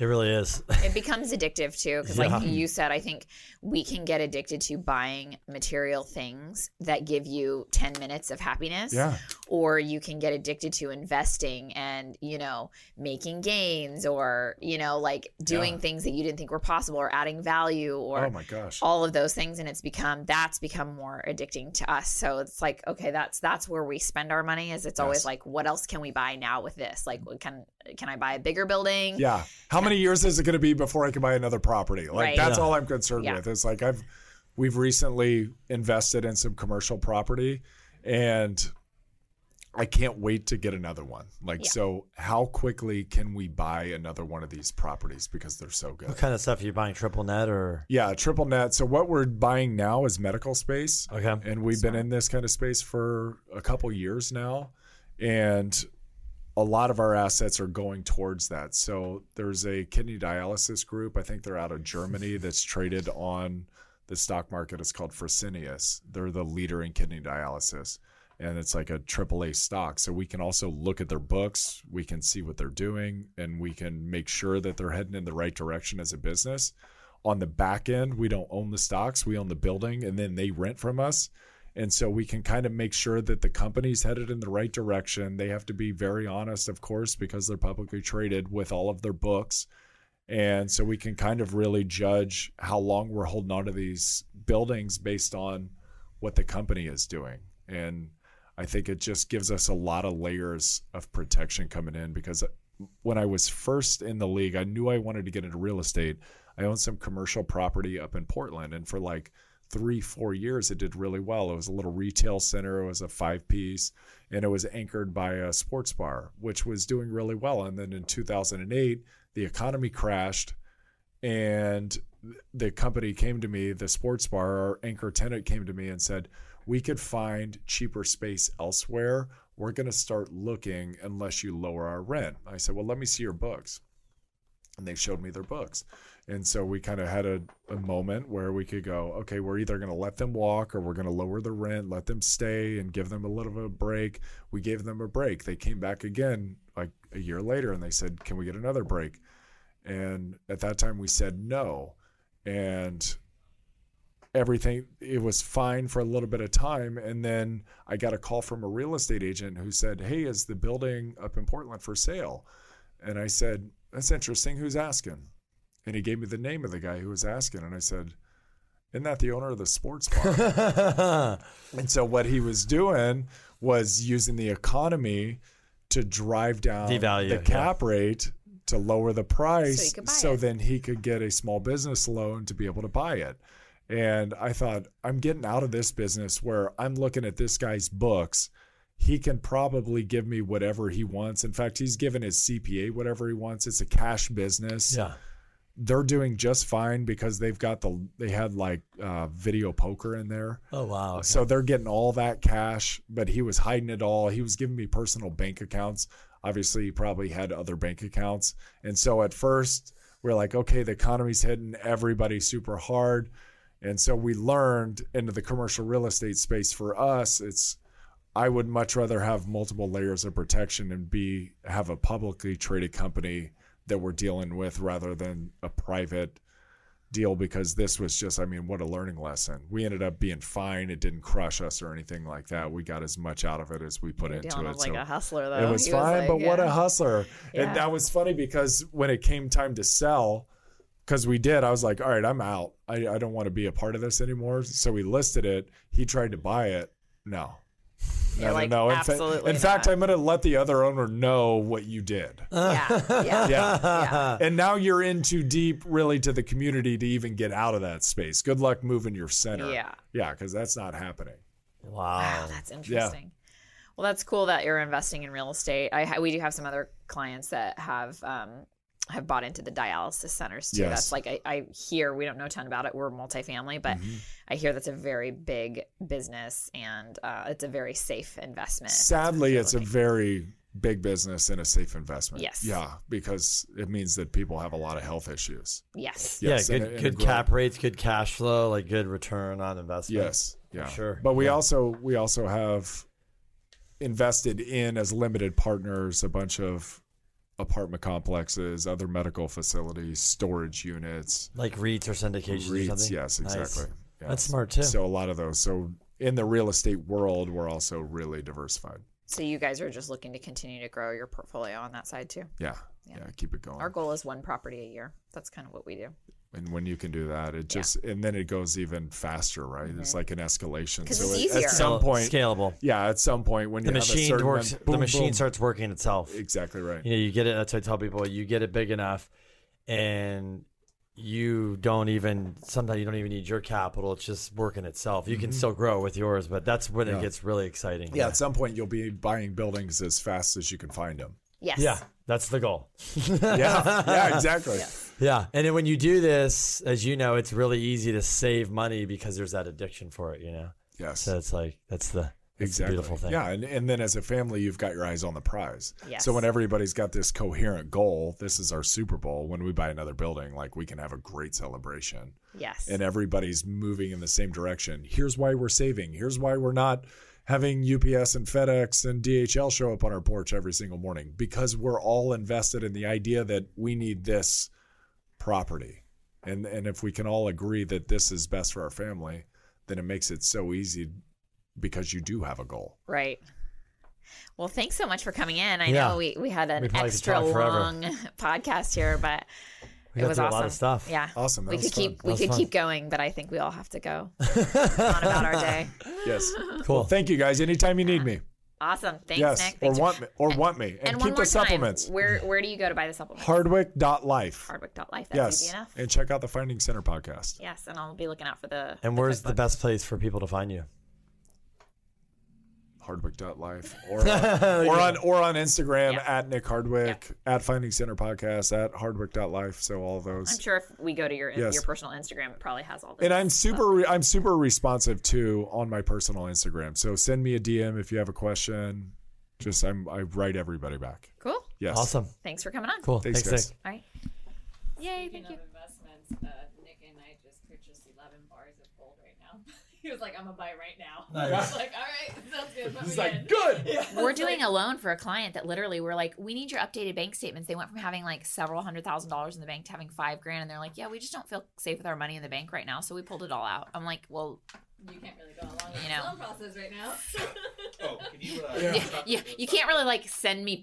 It really is. it becomes addictive too because like you said i think we can get addicted to buying material things that give you 10 minutes of happiness Yeah. or you can get addicted to investing and you know making gains or you know like doing Yeah. things that you didn't think were possible or adding value or oh my gosh. all of those things and it's become that's become more addicting to us so it's like okay that's that's where we spend our money is it's always like what else can we buy now with this like can can i buy a bigger building Yeah. How many years is it going to be before I can buy another property? Like Right. that's Yeah. all I'm concerned Yeah. with. It's like I've we've recently invested in some commercial property and I can't wait to get another one. Like Yeah. so how quickly can we buy another one of these properties because they're so good? What kind of stuff are you buying? Triple net or Yeah, triple net. So what we're buying now is medical space. okay? and we've been in this kind of space for a couple years now and a lot of our assets are going towards that so there's a kidney dialysis group i think they're out of germany that's traded on the stock market it's called fresenius they're the leader in kidney dialysis and it's like a AAA stock. So we can also look at their books, we can see what they're doing, and we can make sure that they're heading in the right direction as a business. On the back end, we don't own the stocks, we own the building, and then they rent from us. And so we can kind of make sure that the company's headed in the right direction. They have to be very honest, of course, because they're publicly traded with all of their books. And so we can kind of really judge how long we're holding on to these buildings based on what the company is doing. And I think it just gives us a lot of layers of protection coming in because when I was first in the league, I knew I wanted to get into real estate. I owned some commercial property up in Portland, and for like three, four years, it did really well. It was a little retail center, it was a five piece, and it was anchored by a sports bar, which was doing really well. And then in 2008, the economy crashed, and the company came to me, the sports bar, our anchor tenant came to me and said, We could find cheaper space elsewhere. We're going to start looking unless you lower our rent. I said, Well, let me see your books. And they showed me their books. And so we kind of had a, a moment where we could go, okay, we're either going to let them walk or we're going to lower the rent, let them stay and give them a little bit of a break. We gave them a break. They came back again like a year later and they said, can we get another break? And at that time we said no. And everything, it was fine for a little bit of time. And then I got a call from a real estate agent who said, hey, is the building up in Portland for sale? And I said, that's interesting. Who's asking? And he gave me the name of the guy who was asking. And I said, Isn't that the owner of the sports bar? and so what he was doing was using the economy to drive down Devalue the it, cap rate to lower the price could buy so it. then he could get a small business loan to be able to buy it. And I thought, I'm getting out of this business where I'm looking at this guy's books. He can probably give me whatever he wants. In fact, he's given his CPA whatever he wants. It's a cash business yeah. They're doing just fine because they've got the they had like uh, video poker in there. Oh wow. okay. So they're getting all that cash, but he was hiding it all. He was giving me personal bank accounts. Obviously, he probably had other bank accounts. And so at first, we're like, okay, the economy's hitting everybody super hard. And so we learned into the commercial real estate space for us, it's I would much rather have multiple layers of protection and be have a publicly traded company that we're dealing with rather than a private deal because this was just I mean what a learning lesson. We ended up being fine. It didn't crush us or anything like that. We got as much out of it as we put into it. like So a hustler though. it was He fine, like, but what a hustler. Yeah. And that was funny because when it came time to sell, because we did, I was like, all right, I'm out. I, I don't want to be a part of this anymore. So we listed it. He tried to buy it. No. You're no, like, no, no. In, fa- absolutely in fact. I'm going to let the other owner know what you did. Yeah, yeah, Yeah. yeah. and now you're in too deep, really, to the community to even get out of that space. Good luck moving your center. Yeah. Yeah, because that's not happening. wow. Wow, that's interesting. Well, that's cool that you're investing in real estate. I ha- we do have some other clients that have um, have bought into the dialysis centers too. Yes. That's like I, I hear we don't know a ton about it. We're multifamily, but Mm-hmm. I hear that's a very big business and uh, it's a very safe investment. Sadly, You're it's a very big business and a safe investment. Yes. Yeah, because it means that people have a lot of health issues. yes. Yes, yeah, good it- and good cap rates, good cash flow, like good return on investment. Yes. Yeah. Sure. But we Yeah. also we also have invested in as limited partners a bunch of apartment complexes, other medical facilities, storage units, Like REITs or syndications or REITs. something. Yes, Nice. exactly. That's smart too. So a lot of those. So in the real estate world, we're also really diversified. So you guys are just looking to continue to grow your portfolio on that side too. Yeah. Yeah. keep it going. Our goal is one property a year. That's kind of what we do. And when you can do that, it just and then it goes even faster, right? It's like an escalation. 'Cause So it's at- easier. at some point, scalable. yeah, at some point when The you have a machine certain works. amount- the machine boom. starts working itself. exactly right. You know, you get it. That's what I tell people. You get it big enough, and you don't even. Sometimes you don't even need your capital. It's just working itself. You can still grow with yours, but that's when Mm-hmm. Yeah. it gets really exciting. Yeah, at some point you'll be buying buildings as fast as you can find them. Yes. Yeah, that's the goal. Yeah, yeah, exactly. Yeah, and then when you do this, as you know, it's really easy to save money because there's that addiction for it. You know, Yes, so it's like that's the that's the exactly. beautiful thing. Yeah, and, and then as a family, you've got your eyes on the prize. Yes. So when everybody's got this coherent goal, this is our Super Bowl. When we buy another building, like we can have a great celebration. Yes. and everybody's moving in the same direction. Here's why we're saving. Here's why we're not having UPS and FedEx and DHL show up on our porch every single morning because we're all invested in the idea that we need this property. And and if we can all agree that this is best for our family, then it makes it so easy because you do have a goal. Right. Well, thanks so much for coming in. I Yeah. know we, we had an We probably could extra long podcast here, but We it got was through awesome. a lot of stuff. Yeah. Awesome. That we was could keep fun. we could fun. keep going, but I think we all have to go on about our day. Yes. Cool. Thank you guys. Anytime you need me. Awesome. Thanks, yes. Nick. Or Thanks for- want me or want me. And, and keep one the more supplements. time, where where do you go to buy the supplements? Hardwick.life. Hardwick.life. That's Yes. easy enough. And check out the Finding Center podcast. Yes, and I'll be looking out for the. And where's the best place for people to find you? hardwick.life or on, or on or on Instagram Yeah. at Nick Hardwick at Finding Center Podcast at hardwick.life. So all those. I'm sure if we go to your Yes. your personal Instagram, it probably has all this. and I'm super re- I'm super responsive too on my personal Instagram. So send me a DM if you have a question. Just I'm I write everybody back. Cool. Yes. Awesome. Thanks for coming on. Cool. Thanks, Thanks, guys. Nick. All right. Yay! Thank you. of investments, uh, Nick and I just purchased 11 bars of gold right now. He was like, I'm going to buy right now. I was like, all right, sounds good. He's like, in." good. Yeah, We're doing like, a loan for a client that literally we're like, we need your updated bank statements. They went from having like several hundred thousand dollars in the bank to having five grand, and they're like, yeah, we just don't feel safe with our money in the bank right now, so we pulled it all out. I'm like, well, You can't really go along with You the know. loan process right now. Oh, can you, uh, Yeah. you, you can't really like send me